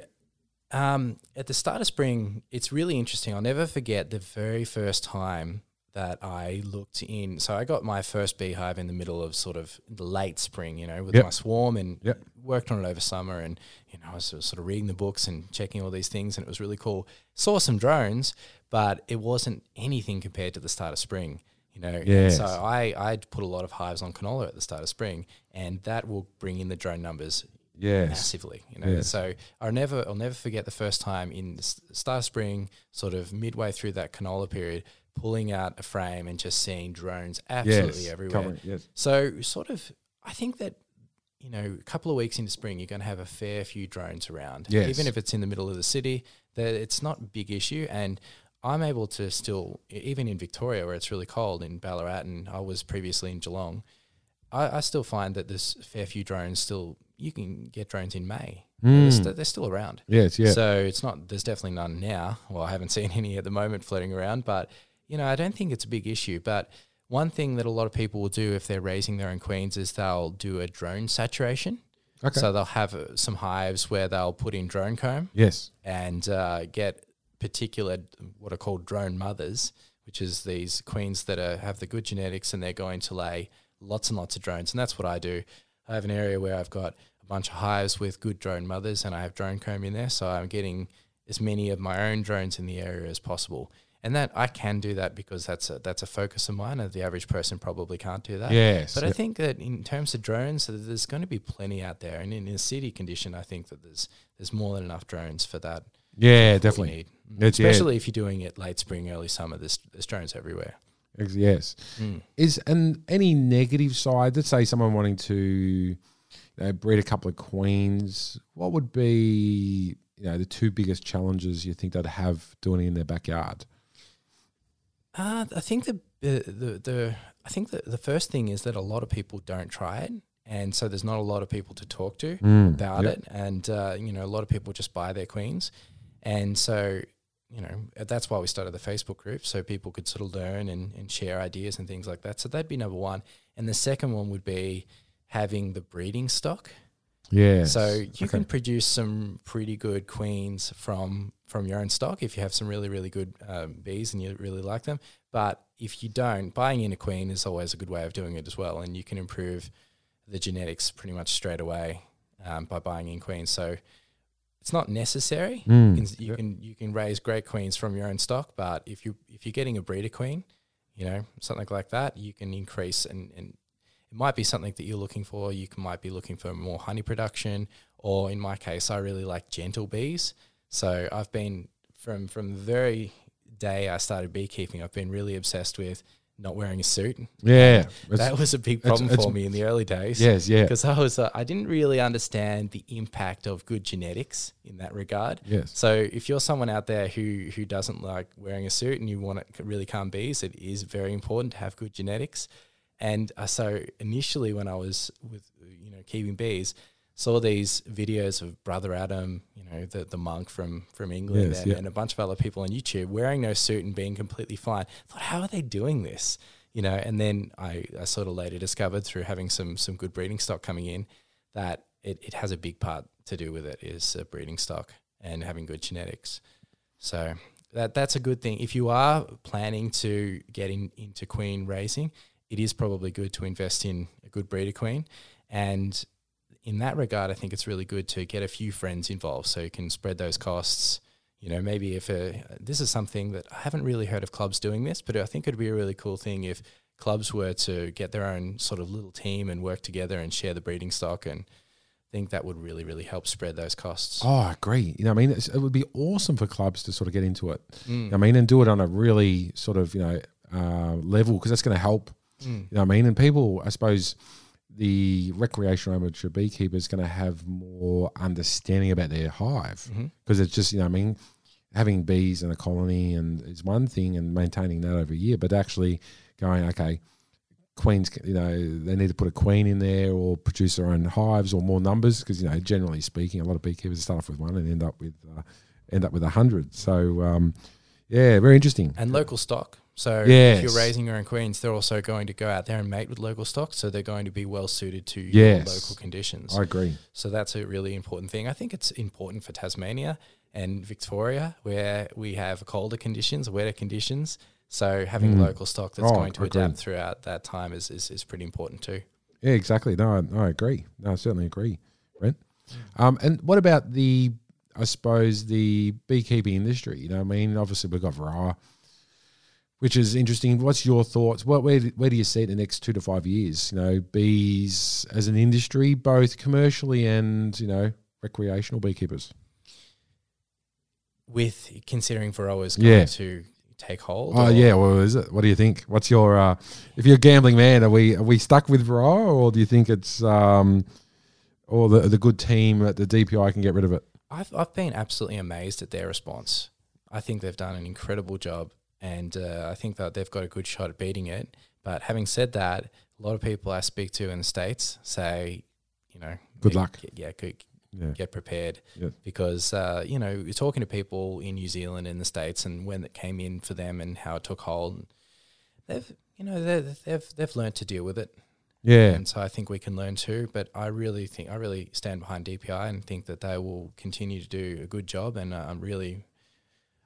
um, at the start of spring, it's really interesting. I'll never forget the very first time that I looked in. So I got my first beehive in the middle of sort of late spring, you know, with Yep. my swarm and Yep. worked on it over summer. And, you know, I was sort of reading the books and checking all these things and it was really cool. Saw some drones, but it wasn't anything compared to the start of spring. You know, Yes. so I I'd put a lot of hives on canola at the start of spring, and that will bring in the drone numbers Yes. massively. You know, so I'll never I'll never forget the first time in the s- start of spring, sort of midway through that canola period, pulling out a frame and just seeing drones absolutely yes. everywhere. Covering- yes. So sort of, I think that you know, a couple of weeks into spring, you're going to have a fair few drones around. Yes. Even if it's in the middle of the city, that it's not a big issue. And I'm able to still, even in Victoria where it's really cold, in Ballarat, and I was previously in Geelong, I, I still find that there's a fair few drones still. You can get drones in May. They're, Mm. st- they're still around. Yes. Yeah. So it's not. There's definitely none now. Well, I haven't *laughs* seen any at the moment floating around, but you know, I don't think it's a big issue. But one thing that a lot of people will do if they're raising their own queens is they'll do a drone saturation. Okay. So they'll have uh, some hives where they'll put in drone comb yes. and uh, get particular what are called drone mothers, which is these queens that are, have the good genetics and they're going to lay lots and lots of drones. And that's what I do. I have an area where I've got a bunch of hives with good drone mothers and I have drone comb in there. So I'm getting as many of my own drones in the area as possible. And that I can do that because that's a that's a focus of mine, and the average person probably can't do that. Yes. But I think that in terms of drones, there's going to be plenty out there, and in a city condition, I think that there's there's more than enough drones for that. yeah, definitely. need. It's- yeah. Especially if you're doing it late spring, early summer. There's there's drones everywhere. Yes. Mm. Is and any negative side? Let's say someone wanting to you know, breed a couple of queens. What would be you know the two biggest challenges you think they'd have doing it in their backyard? Uh, I think the the the, the I think the, the first thing is that a lot of people don't try it, and so there's not a lot of people to talk to Mm, about yep. it, and uh, you know a lot of people just buy their queens, and so you know that's why we started the Facebook group so people could sort of learn and, and share ideas and things like that. So that'd be number one, and the second one would be having the breeding stock. Yeah. So you Okay. can produce some pretty good queens from from your own stock if you have some really really good um, bees and you really like them. But if you don't, buying in a queen is always a good way of doing it as well, and you can improve the genetics pretty much straight away um, by buying in queens. So it's not necessary. Mm, You, can, you can you can raise great queens from your own stock, but if you if you're getting a breeder queen, you know something like that, you can increase and, and it might be something that you're looking for. You can, might be looking for more honey production, or in my case, I really like gentle bees. So I've been from from the very day I started beekeeping, I've been really obsessed with not wearing a suit. Yeah. That was a big it's- problem it's- for me in the early days yes. Yeah. because I was uh, I didn't really understand the impact of good genetics in that regard. Yes. So if you're someone out there who who doesn't like wearing a suit and you want to really calm bees, it is very important to have good genetics. And uh, so initially, when I was with you know keeping bees, saw these videos of Brother Adam, you know the the monk from from England, Yes, and, yeah. and a bunch of other people on YouTube wearing no suit and being completely fine. I thought, how are they doing this? You know, and then I, I sort of later discovered through having some some good breeding stock coming in that it, it has a big part to do with it is uh, breeding stock and having good genetics. So that that's a good thing. If you are planning to get in, into queen raising, it is probably good to invest in a good breeder queen. And in that regard, I think it's really good to get a few friends involved so you can spread those costs. You know, maybe if a, this is something that I haven't really heard of clubs doing this, but I think it'd be a really cool thing if clubs were to get their own sort of little team and work together and share the breeding stock. And I think that would really, really help spread those costs. Oh, I agree. You know, I mean, it's, it would be awesome for clubs to sort of get into it. Mm. I mean, and do it on a really sort of you know uh, level because that's going to help. Mm. You know, what I mean, and people, I suppose, the recreational amateur beekeeper is going to have more understanding about their hive because it's just you know, I mean, having bees in a colony and is one thing, and maintaining that over a year, but actually going okay. Queens, you know, they need to put a queen in there or produce their own hives or more numbers because you know, generally speaking, a lot of beekeepers start off with one and end up with uh, end up with a hundred. So, um, yeah, very interesting. and local stock. So Yes. if you're raising your own queens, they're also going to go out there and mate with local stock. So they're going to be well suited to your Yes. local conditions. I agree. So that's a really important thing. I think it's important for Tasmania and Victoria, where we have colder conditions, wetter conditions. So having Mm. local stock that's Oh, going to adapt throughout that time is, is, is pretty important too. Yeah, exactly. No, I, no, I agree. No, I certainly agree, Brent. Um, and what about the, I suppose, the beekeeping industry? You know, what I mean, obviously we've got Varroa, which is interesting. What's your thoughts? What where where do you see it in the next two to five years? You know, bees as an industry, both commercially and you know recreational beekeepers. With considering Varroa is going Yeah. to take hold. Oh or- yeah, well, is it? What do you think? What's your uh, if you're a gambling man? Are we are we stuck with Varroa, or do you think it's um, or the the good team at the DPI can get rid of it? I've I've been absolutely amazed at their response. I think they've done an incredible job, and uh, I think that they've got a good shot at beating it. But having said that, a lot of people I speak to in the states say, you know, Good get- luck. get- yeah, good, Yeah. get prepared Yeah. because uh, you know you're talking to people in New Zealand in the states and when it came in for them and how it took hold. They've you know they've they've they've learned to deal with it, Yeah. and so I think we can learn too. But I really think I really stand behind DPI and think that they will continue to do a good job, and uh, I'm really.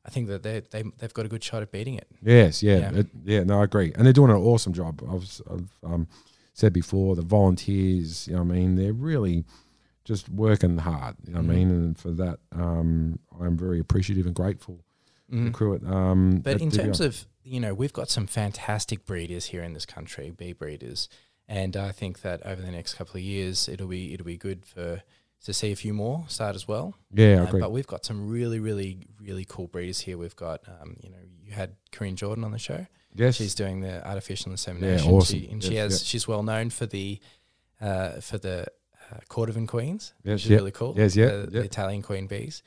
I think that they they they've got a good shot at beating it. Yes, yeah, Yeah. it- yeah. No, I agree, and they're doing an awesome job. I've, I've um, said before, the volunteers. You know, what I mean, they're really just working hard. You know, what I mean, and for that, um, I'm very appreciative and grateful. The Mhm. crew at um, But at in terms of you know, we've got some fantastic breeders here in this country, bee breeders, and I think that over the next couple of years, it'll be it'll be good for to see a few more start as well. yeah, Uh, but we've got some really, really, really cool breeders here. We've got, um, you know, you had Corinne Jordan on the show. yes, She's doing the artificial insemination. Yeah, awesome. She, and she has yeah. she's well known for the uh, for the uh, Cordovan queens, Yes, which is yeah. really cool. Yes, yeah, the, the Italian queen bees.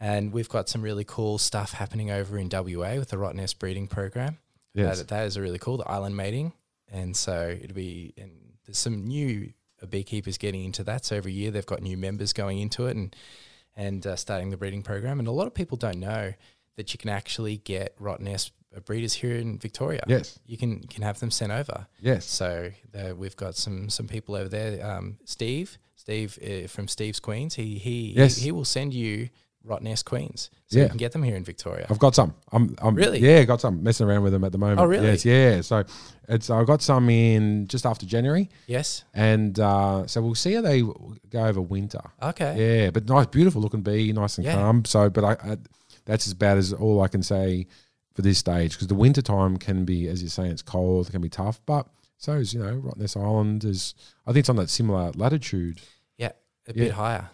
And we've got some really cool stuff happening over in WA with the Rottnest breeding program. yes, That, that is really cool. The island mating, and so it'll be and there's some new uh, beekeepers getting into that. So every year they've got new members going into it and and uh, starting the breeding program. And a lot of people don't know that you can actually get Rottnest uh, breeders here in Victoria. yes, You can can have them sent over. yes. So uh, we've got some some people over there. Um, Steve, Steve uh, from Steve's Queens. He he Yes. he, he will send you Rottnest Queens, so Yeah. you can get them here in Victoria. I've got some. I'm, I'm Really? yeah, got some messing around with them at the moment. Oh, really? Yes, yeah. So it's I got some in just after January, Yes. and uh, so we'll see how they go over winter. Okay. Yeah, but nice, beautiful looking bee, nice and Yeah. calm. So, but I, I that's as bad as all I can say for this stage because the winter time can be, as you're saying, it's cold, it can be tough. But so is you know, Rottnest Island is. I think it's on that similar latitude. Yeah. A Yeah. bit higher.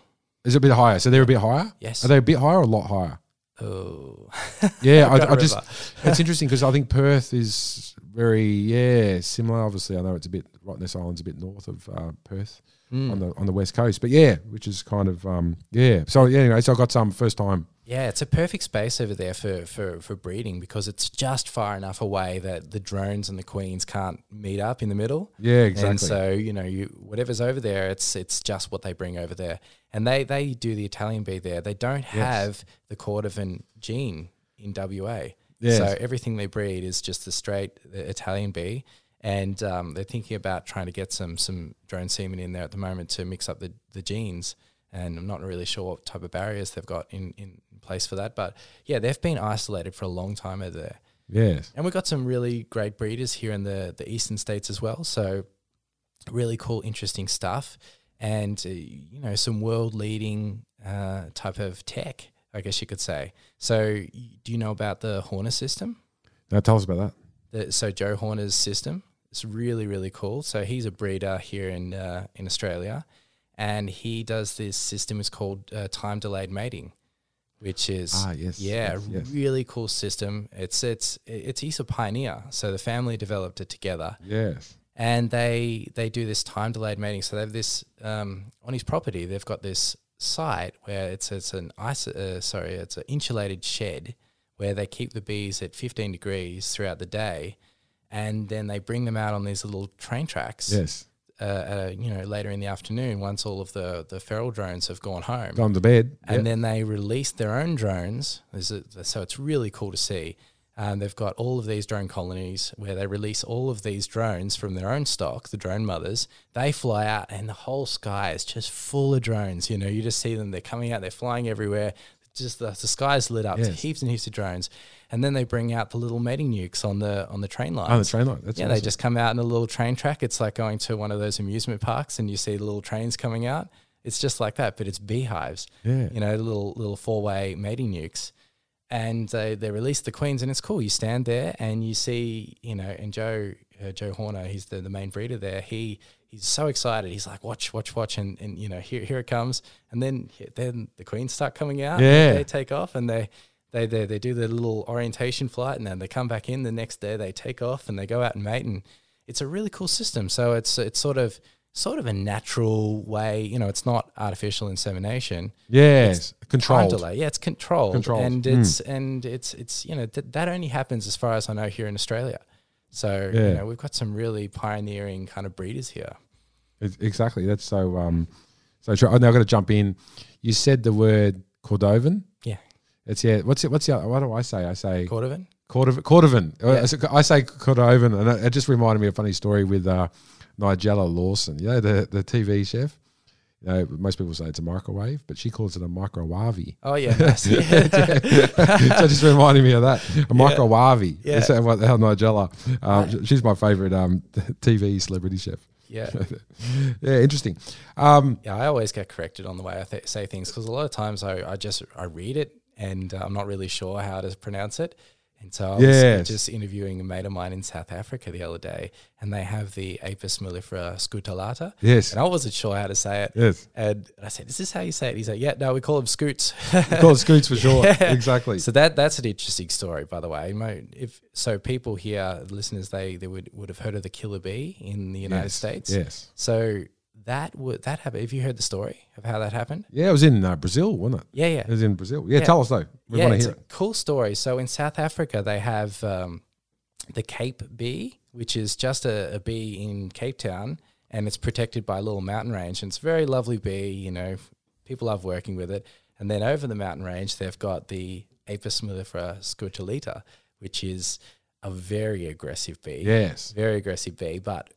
Is it a bit higher? So they're a bit higher. Yes. Are they a bit higher or a lot higher? Oh. *laughs* Yeah, I I, just *laughs* it's interesting because I think Perth is very yeah similar. Obviously, I know it's a bit Rottnest Island's a bit north of uh, Perth Mm. on the on the west coast, but yeah, which is kind of um yeah. So yeah, anyway, so I got some first time. Yeah, it's a perfect space over there for, for, for breeding because it's just far enough away that the drones and the queens can't meet up in the middle. Yeah, exactly. And so you know, you whatever's over there, it's it's just what they bring over there, and they they do the Italian bee there. They don't have the Cordovan gene in WA, Yes. so everything they breed is just the straight uh, Italian bee. And um, they're thinking about trying to get some some drone semen in there at the moment to mix up the, the genes. And I'm not really sure what type of barriers they've got in, in place for that. But yeah, they've been isolated for a long time over there. yes. And we've got some really great breeders here in the, the eastern states as well. So really cool, interesting stuff. And, uh, you know, some world leading uh, type of tech, I guess you could say. So do you know about the Horner system? Now tell us about that. The, so Joe Horner's system. It's really, really cool. So he's a breeder here in, uh, in Australia. And he does this system. It's called uh, time delayed mating, which is Ah, yes. yeah, yes, yes. really cool system. It's it's it's he's a pioneer. So the family developed it together, Yes. And they they do this time delayed mating. So they have this um, on his property. They've got this site where it's it's an ice uh, sorry it's an insulated shed where they keep the bees at 15 degrees throughout the day, and then they bring them out on these little train tracks. Yes. Uh, uh, you know, later in the afternoon, once all of the the feral drones have gone home, Gone to bed. and yeah. then they release their own drones. A, so it's really cool to see. Um, they've got all of these drone colonies where they release all of these drones from their own stock, the drone mothers. They fly out, and the whole sky is just full of drones. You know, you just see them. They're coming out. They're flying everywhere. Just the, the sky's lit up. Yes. Heaps and heaps of drones, and then they bring out the little mating nukes on the on the train line. on the train line. That's Yeah, they just come out in a little train track. It's like going to one of those amusement parks and you see the little trains coming out. It's just like that, but it's beehives. Yeah. You know, little little four way mating nukes. And they, they release the queens and it's cool. You stand there and you see, you know, and Joe uh, Joe Horner, he's the, the main breeder there. He he's so excited. He's like, watch, watch, watch, and, and you know, here here it comes. And then then the queens start coming out. Yeah. they take off and they they, they they do their little orientation flight and then they come back in the next day they take off and they go out and mate and it's a really cool system so it's it's sort of sort of a natural way you know it's not artificial insemination Yes. time Controlled. delay yeah it's controlled, Controlled. and Mm. it's and it's it's you know th- that only happens as far as I know here in Australia so Yeah. you know we've got some really pioneering kind of breeders here Ex- Exactly. That's so. Um, so true. Oh, now I've got to jump in. You said the word Cordovan. yeah It's yeah. What's it? What's the? What do I say? I say Cordovan Cordovan. Cordovan. Uh, Yeah. I say Cordovan, and it it just reminded me of a funny story with uh, Nigella Lawson. You know, the, the TV chef. You know, most people say it's a microwave, but she calls it a microwave. Oh yeah, *laughs* nice. yeah. so *laughs* just reminding me of that. A microwave. Yeah. That's how, what the hell Nigella. Um, she's my favorite um, *laughs* TV celebrity chef. yeah. Yeah, interesting. Um, Yeah, I always get corrected on the way I th- say things because a lot of times I, I just I read it and uh, I'm not really sure how to pronounce it. And so I was Yes. just interviewing a mate of mine in South Africa the other day, and they have the Apis mellifera scutellata. yes. And I wasn't sure how to say it. Yes. And I said, "Is this how you say it?" He's like, "Yeah, no, we call them scoots." We call it scoots for *laughs* sure. Yeah. Exactly. So that that's an interesting story, by the way. If so, people here, listeners, they they would would have heard of the killer bee in the United Yes. States. Yes. So that would that happened. Have you heard the story of how that happened? Yeah, it was in uh, Brazil, wasn't it? Yeah, yeah. It was in Brazil. Yeah, Yeah. tell us though. We yeah, want to it's hear a it. cool story. So in South Africa, they have um, the Cape bee, which is just a, a bee in Cape Town, and it's protected by a little mountain range. And it's a very lovely bee. You know, people love working with it. And then over the mountain range, they've got the Apis mellifera scutellata, which is a very aggressive bee. Yes. very aggressive bee, but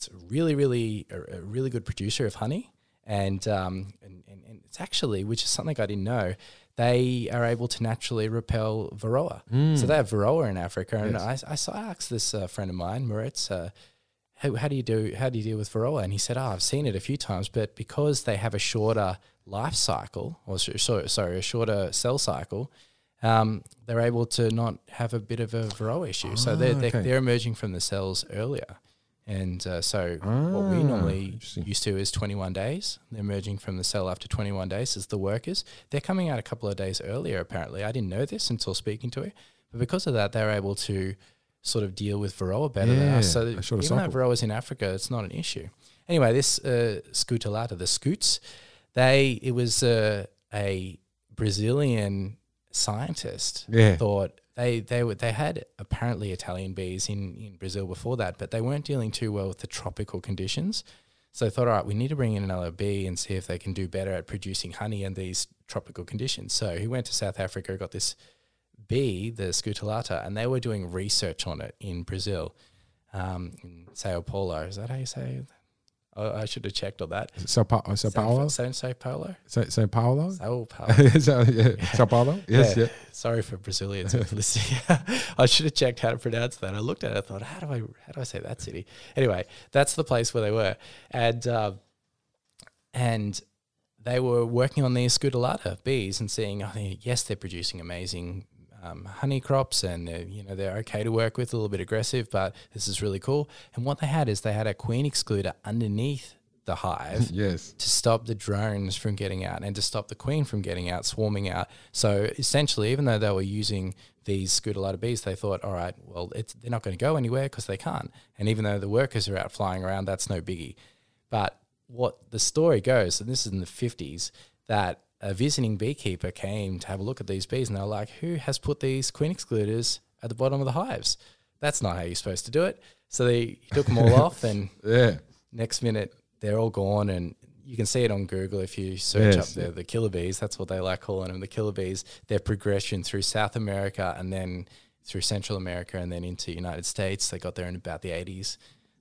it's a really, really, a, a really good producer of honey. And, um, and, and, and it's actually, which is something I didn't know, they are able to naturally repel varroa. So they have varroa in Africa. And Hmm. Yes. I, I, I asked this uh, friend of mine, Moritz, uh, how, how do you do, how do you deal with varroa? And he said, oh, I've seen it a few times, but because they have a shorter life cycle, or so, so- sorry, a shorter cell cycle, um, they're able to not have a bit of a varroa issue. so they're, Ah, they're, okay. they're emerging from the cells earlier. And uh, so what we Ah, normally used to is 21 days. They're emerging from the cell after 21 days as the workers. They're coming out a couple of days earlier, apparently. I didn't know this until speaking to it. But because of that, they're able to sort of deal with varroa better than us. So even though cycle. varroa is in Africa, it's not an issue. Anyway, this uh, scutellata, the scoots, they it was uh, a Brazilian scientist Yeah. thought they they were they had apparently Italian bees in in Brazil before that, but they weren't dealing too well with the tropical conditions. So they thought, all right, we need to bring in another bee and see if they can do better at producing honey in these tropical conditions. So he went to South Africa, got this bee, the scutellata, and they were doing research on it in Brazil, um, in Sao Paulo. Is that how you say it? I, I should have checked on that. Sao, pa- Sao Paulo? Sao, Sao Paulo? Sao, Sao Paulo? Sao Paulo. *laughs* Sao, yeah. Sao Paulo? *laughs* Yes, yeah. Sorry for Brazilians *laughs* listening. *laughs* I should have checked how to pronounce that. I looked at it. I thought, how do I how do I say that city? Anyway, that's the place where they were, and uh, and they were working on these scutellata bees and seeing, oh, yes, they're producing amazing um, honey crops, and they're, you know they're okay to work with, a little bit aggressive, but this is really cool. And what they had is they had a queen excluder underneath the hive *laughs* Yes. to stop the drones from getting out and to stop the queen from getting out, swarming out. So essentially, even though they were using these scutellata bees, they thought, all right, well, it's, they're not going to go anywhere because they can't. And even though the workers are out flying around, that's no biggie. But what the story goes, and this is in the 50s, that a visiting beekeeper came to have a look at these bees and they're like, who has put these queen excluders at the bottom of the hives? That's not how you're supposed to do it. So they took them all *laughs* off and Yeah. next minute they're all gone and you can see it on Google if you search Yes, up the, the killer bees. That's what they like calling them, the killer bees. Their progression through South America and then through Central America and then into United States. They got there in about the 80s.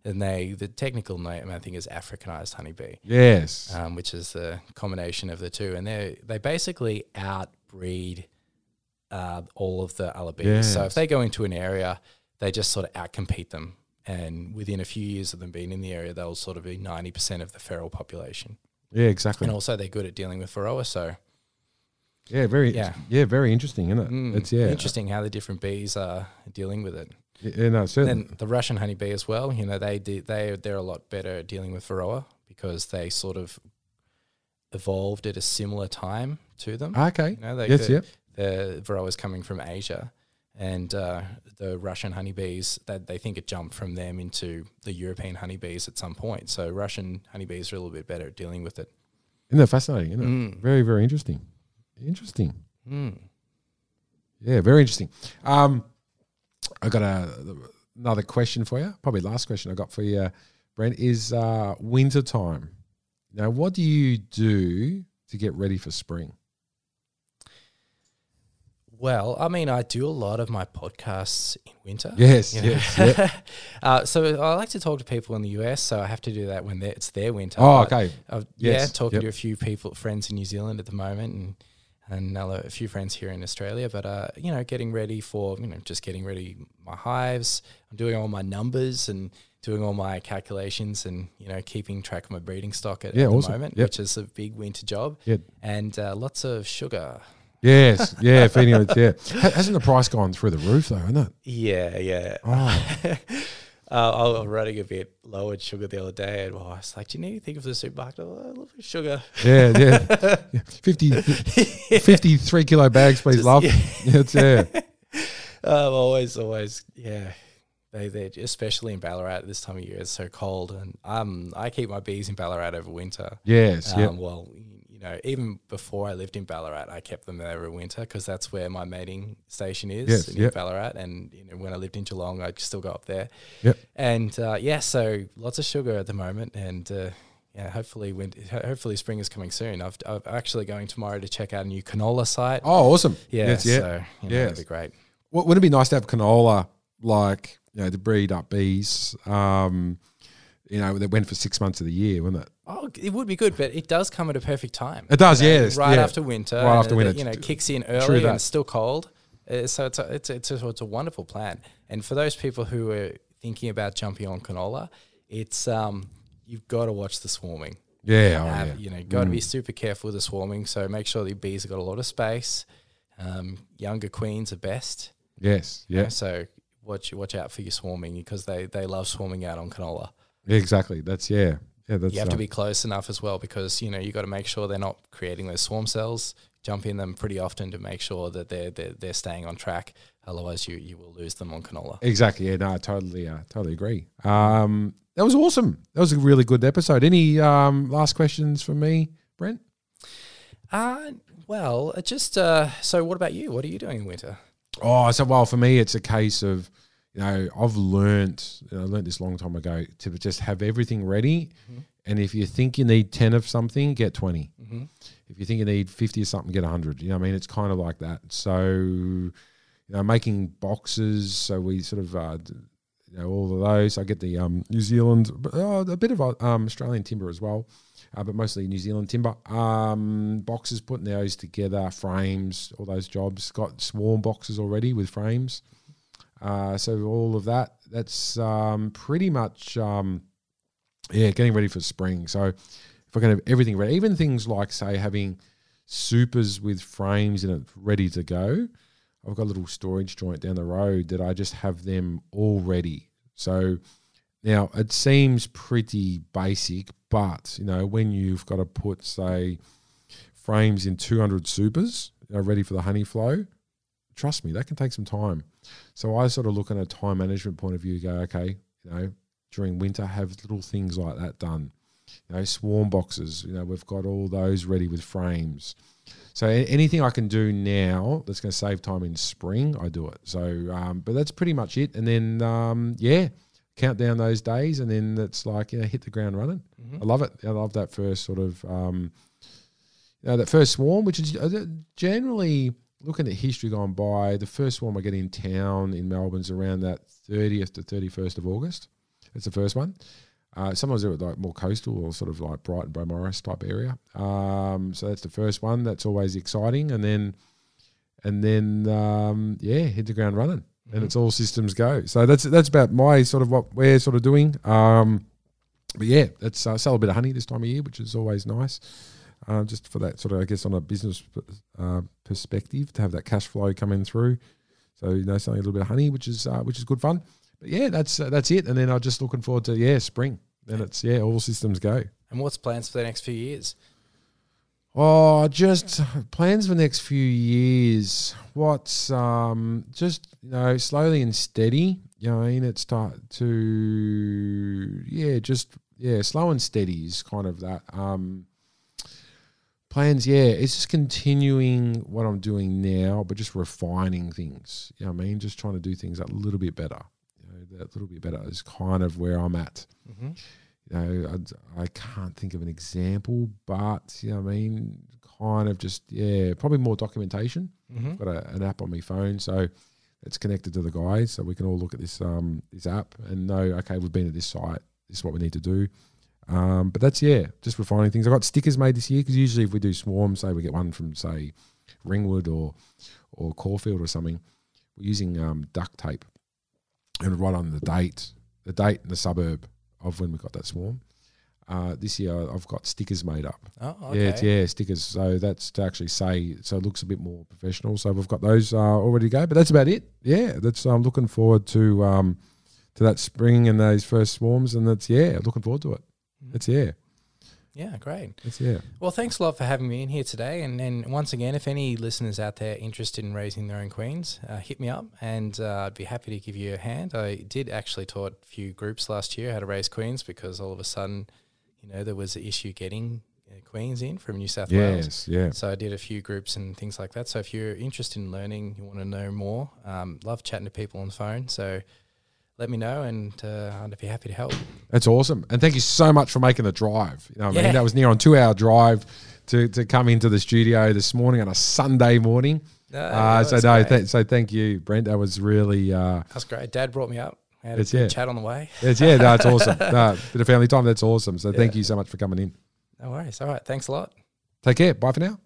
And they, the technical name I think is Africanized honeybee, Yes. um, which is the combination of the two. And they they basically outbreed uh, all of the other bees. So if they go into an area, they just sort of outcompete them. And within a few years of them being in the area, they'll sort of be 90% of the feral population. yeah, exactly. And also, they're good at dealing with varroa. So, Yeah, very Yeah. yeah, very interesting, isn't it? mm, It's yeah. interesting how the different bees are dealing with it. Yeah, no, certainly. Then the Russian honeybee as well. You know, they they they're a lot better at dealing with varroa because they sort of evolved at a similar time to them. okay. You know, they yes, could- yep. the varroa is coming from Asia, and uh, the Russian honeybees that they think it jumped from them into the European honeybees at some point. So Russian honeybees are a little bit better at dealing with it. Isn't that fascinating? Isn't it? Mm. Very, very interesting. Interesting. Mm. Yeah, very interesting. Um, I got a, another question for you. Probably last question I got for you, Brent, is uh, winter time. Now, what do you do to get ready for spring? Well, I mean, I do a lot of my podcasts in winter. Yes, you know. yes, *laughs* yeah. uh, so I like to talk to people in the US, so I have to do that when it's their winter. Oh, okay. I've, yeah, talking yep. to a few people, friends in New Zealand at the moment, and and another, a few friends here in Australia. But uh, you know, getting ready for you know, just getting ready my hives. I'm doing all my numbers and doing all my calculations, and you know, keeping track of my breeding stock at, Yeah, at the awesome. moment, Yep. which is a big winter job, Yeah. and uh, lots of sugar. Yes, yeah, feeding it. Yeah, Ha- hasn't the price gone through the roof though? Isn't it? Yeah, yeah. Oh, *laughs* Uh, I was running a bit low in sugar the other day, and well, I was like, "Do you need anything for the supermarket?" Oh, a little bit of sugar. yeah, yeah. *laughs* yeah. 50, 53 kilo bags, please, Just- love. yeah. Yeah, it's, yeah. *laughs* Um, always, always, yeah. They, they, especially in Ballarat this time of year, it's so cold, and um, I keep my bees in Ballarat over winter. Yes, Um, yeah. Well, you know, even before I lived in Ballarat, I kept them there over winter because that's where my mating station is Yes, in yep. Ballarat. And you know, when I lived in Geelong, I'd still go up there. Yep. And uh, yeah, so lots of sugar at the moment, and uh, yeah, hopefully, when, hopefully spring is coming soon. I've, I'm actually going tomorrow to check out a new canola site. Oh, awesome. yeah, Yes, yeah. so you know, Yes. that'd be great. Wou- Wouldn't it be nice to have canola, like, you know, to breed up bees, um, you know, that went for six months of the year, wouldn't it? Oh, it would be good, but it does come at a perfect time. It does, You know, yes, Right yeah. after winter. Right after winter. You know, kicks in early and it's still cold. Uh, so it's a, it's, a, it's, a, it's a wonderful plan. And for those people who are thinking about jumping on canola, it's um, you've got to watch the swarming. Yeah, oh, Have- yeah. You know, got to be super careful with the swarming. So make sure the bees have got a lot of space. Um, younger queens are best. Yes, you know, So watch watch out for your swarming because they, they love swarming out on canola. Exactly. That's, yeah. Yeah, that's, you have to uh, be close enough as well because you know you got to make sure they're not creating those swarm cells. Jump in them pretty often to make sure that they're they're, they're staying on track. Otherwise, you you will lose them on canola. Exactly. Yeah, no, I totally, uh, totally agree. Um, that was awesome. That was a really good episode. Any um, last questions from me, Brent? Uh well, uh, just uh, so what about you? What are you doing in winter? Oh, so well for me, it's a case of you know I've learned, you know, I learned this a long time ago to just have everything ready, Mhm. and if you think you need ten of something, get twenty. Mm-hmm. If you think you need fifty of something, get hundred. You know, what I mean, it's kind of like that. So, you know, making boxes. So we sort of. Uh, you know, all of those. I get the um, New Zealand, uh, a bit of um, Australian timber as well, uh, but mostly New Zealand timber. Um, boxes, putting those together, frames, all those jobs. Got swarm boxes already with frames. Uh, so all of that. That's um, pretty much um, yeah, getting ready for spring. So if I can have everything ready, even things like say having supers with frames in it ready to go. I've got a little storage joint down the road that I just have them all ready. So now it seems pretty basic, but you know when you've got to put say frames in 200 supers know, ready for the honey flow, trust me, that can take some time. So I sort of look at a time management point of view, go, okay, you know, during winter, have little things like that done. You know, swarm boxes, you know, we've got all those ready with frames. So anything I can do now that's going to save time in spring, I do it. So, um, but that's pretty much it. And then, um, yeah, count down those days, and then it's like you know, hit the ground running. Mm-hmm. I love it. I love that first sort of, um, you know, that first swarm, which is uh, generally looking at history gone by. The first swarm I get in town in Melbourne's around that thirtieth to thirty first of August. That's the first one. Uh, sometimes they're like more coastal or sort of like Brighton, Beaumaris type area. Um, so that's the first one. That's always exciting, and then, and then, um, yeah, hit the ground running, and Mhm. it's all systems go. So that's that's about my sort of what we're sort of doing. Um, but yeah, that's uh, sell a bit of honey this time of year, which is always nice. Uh, just for that sort of, I guess, on a business uh, perspective, to have that cash flow coming through. So you know, selling a little bit of honey, which is uh, which is good fun. But yeah, that's uh, that's it. And then I'm just looking forward to yeah, spring. Then it's yeah, all systems go. And what's plans for the next few years? Oh, just plans for the next few years. What's um just you know slowly and steady. You know, I mean, it's start to yeah, just yeah, slow and steady is kind of that. Um, plans, yeah, it's just continuing what I'm doing now, but just refining things. You know, what I mean, just trying to do things a little bit better. You know, that a little bit better is kind of where I'm at Mm-hmm. you know, I, I can't think of an example, but you know, what I mean, kind of just yeah, probably more documentation. Mm-hmm. Got a, an app on my phone, so it's connected to the guys, so we can all look at this um this app and know okay, we've been at this site. This is what we need to do. Um, but that's yeah, just refining things. I got stickers made this year because usually if we do swarm, say we get one from say Ringwood or or Caulfield or something, we're using um, duct tape and right on the date, the date and the suburb of when we got that swarm. Uh, this year I've got stickers made up. Oh, okay. Yeah, yeah, stickers. So that's to actually say, so it looks a bit more professional. So we've got those uh, already to go, but that's about it. Yeah, that's. I'm looking forward to um, to that spring and those first swarms, and that's yeah, looking forward to it. That's yeah, Yeah, great. It's yeah. Well, thanks a lot for having me in here today. And then once again, if any listeners out there interested in raising their own queens, uh, hit me up and uh, I'd be happy to give you a hand. I did actually taught a few groups last year how to raise queens because all of a sudden, you know, there was an issue getting uh, queens in from New South Wales. Yes, yeah. So I did a few groups and things like that. So if you're interested in learning, you want to know more, um, love chatting to people on the phone. So let me know and uh, I'd be happy to help. That's awesome. And thank you so much for making the drive. You know what I mean? That was near on two hour drive to, to come into the studio this morning on a Sunday morning. No, Uh, so no, th- so thank you, Brent. That was really uh, That's great. Dad brought me up. Had It's- good yeah. chat on the way. it's, yeah, no, awesome. *laughs* No, bit of family time. That's awesome. So thank you so much for coming in. No worries. All right. Thanks a lot. Take care. Bye for now.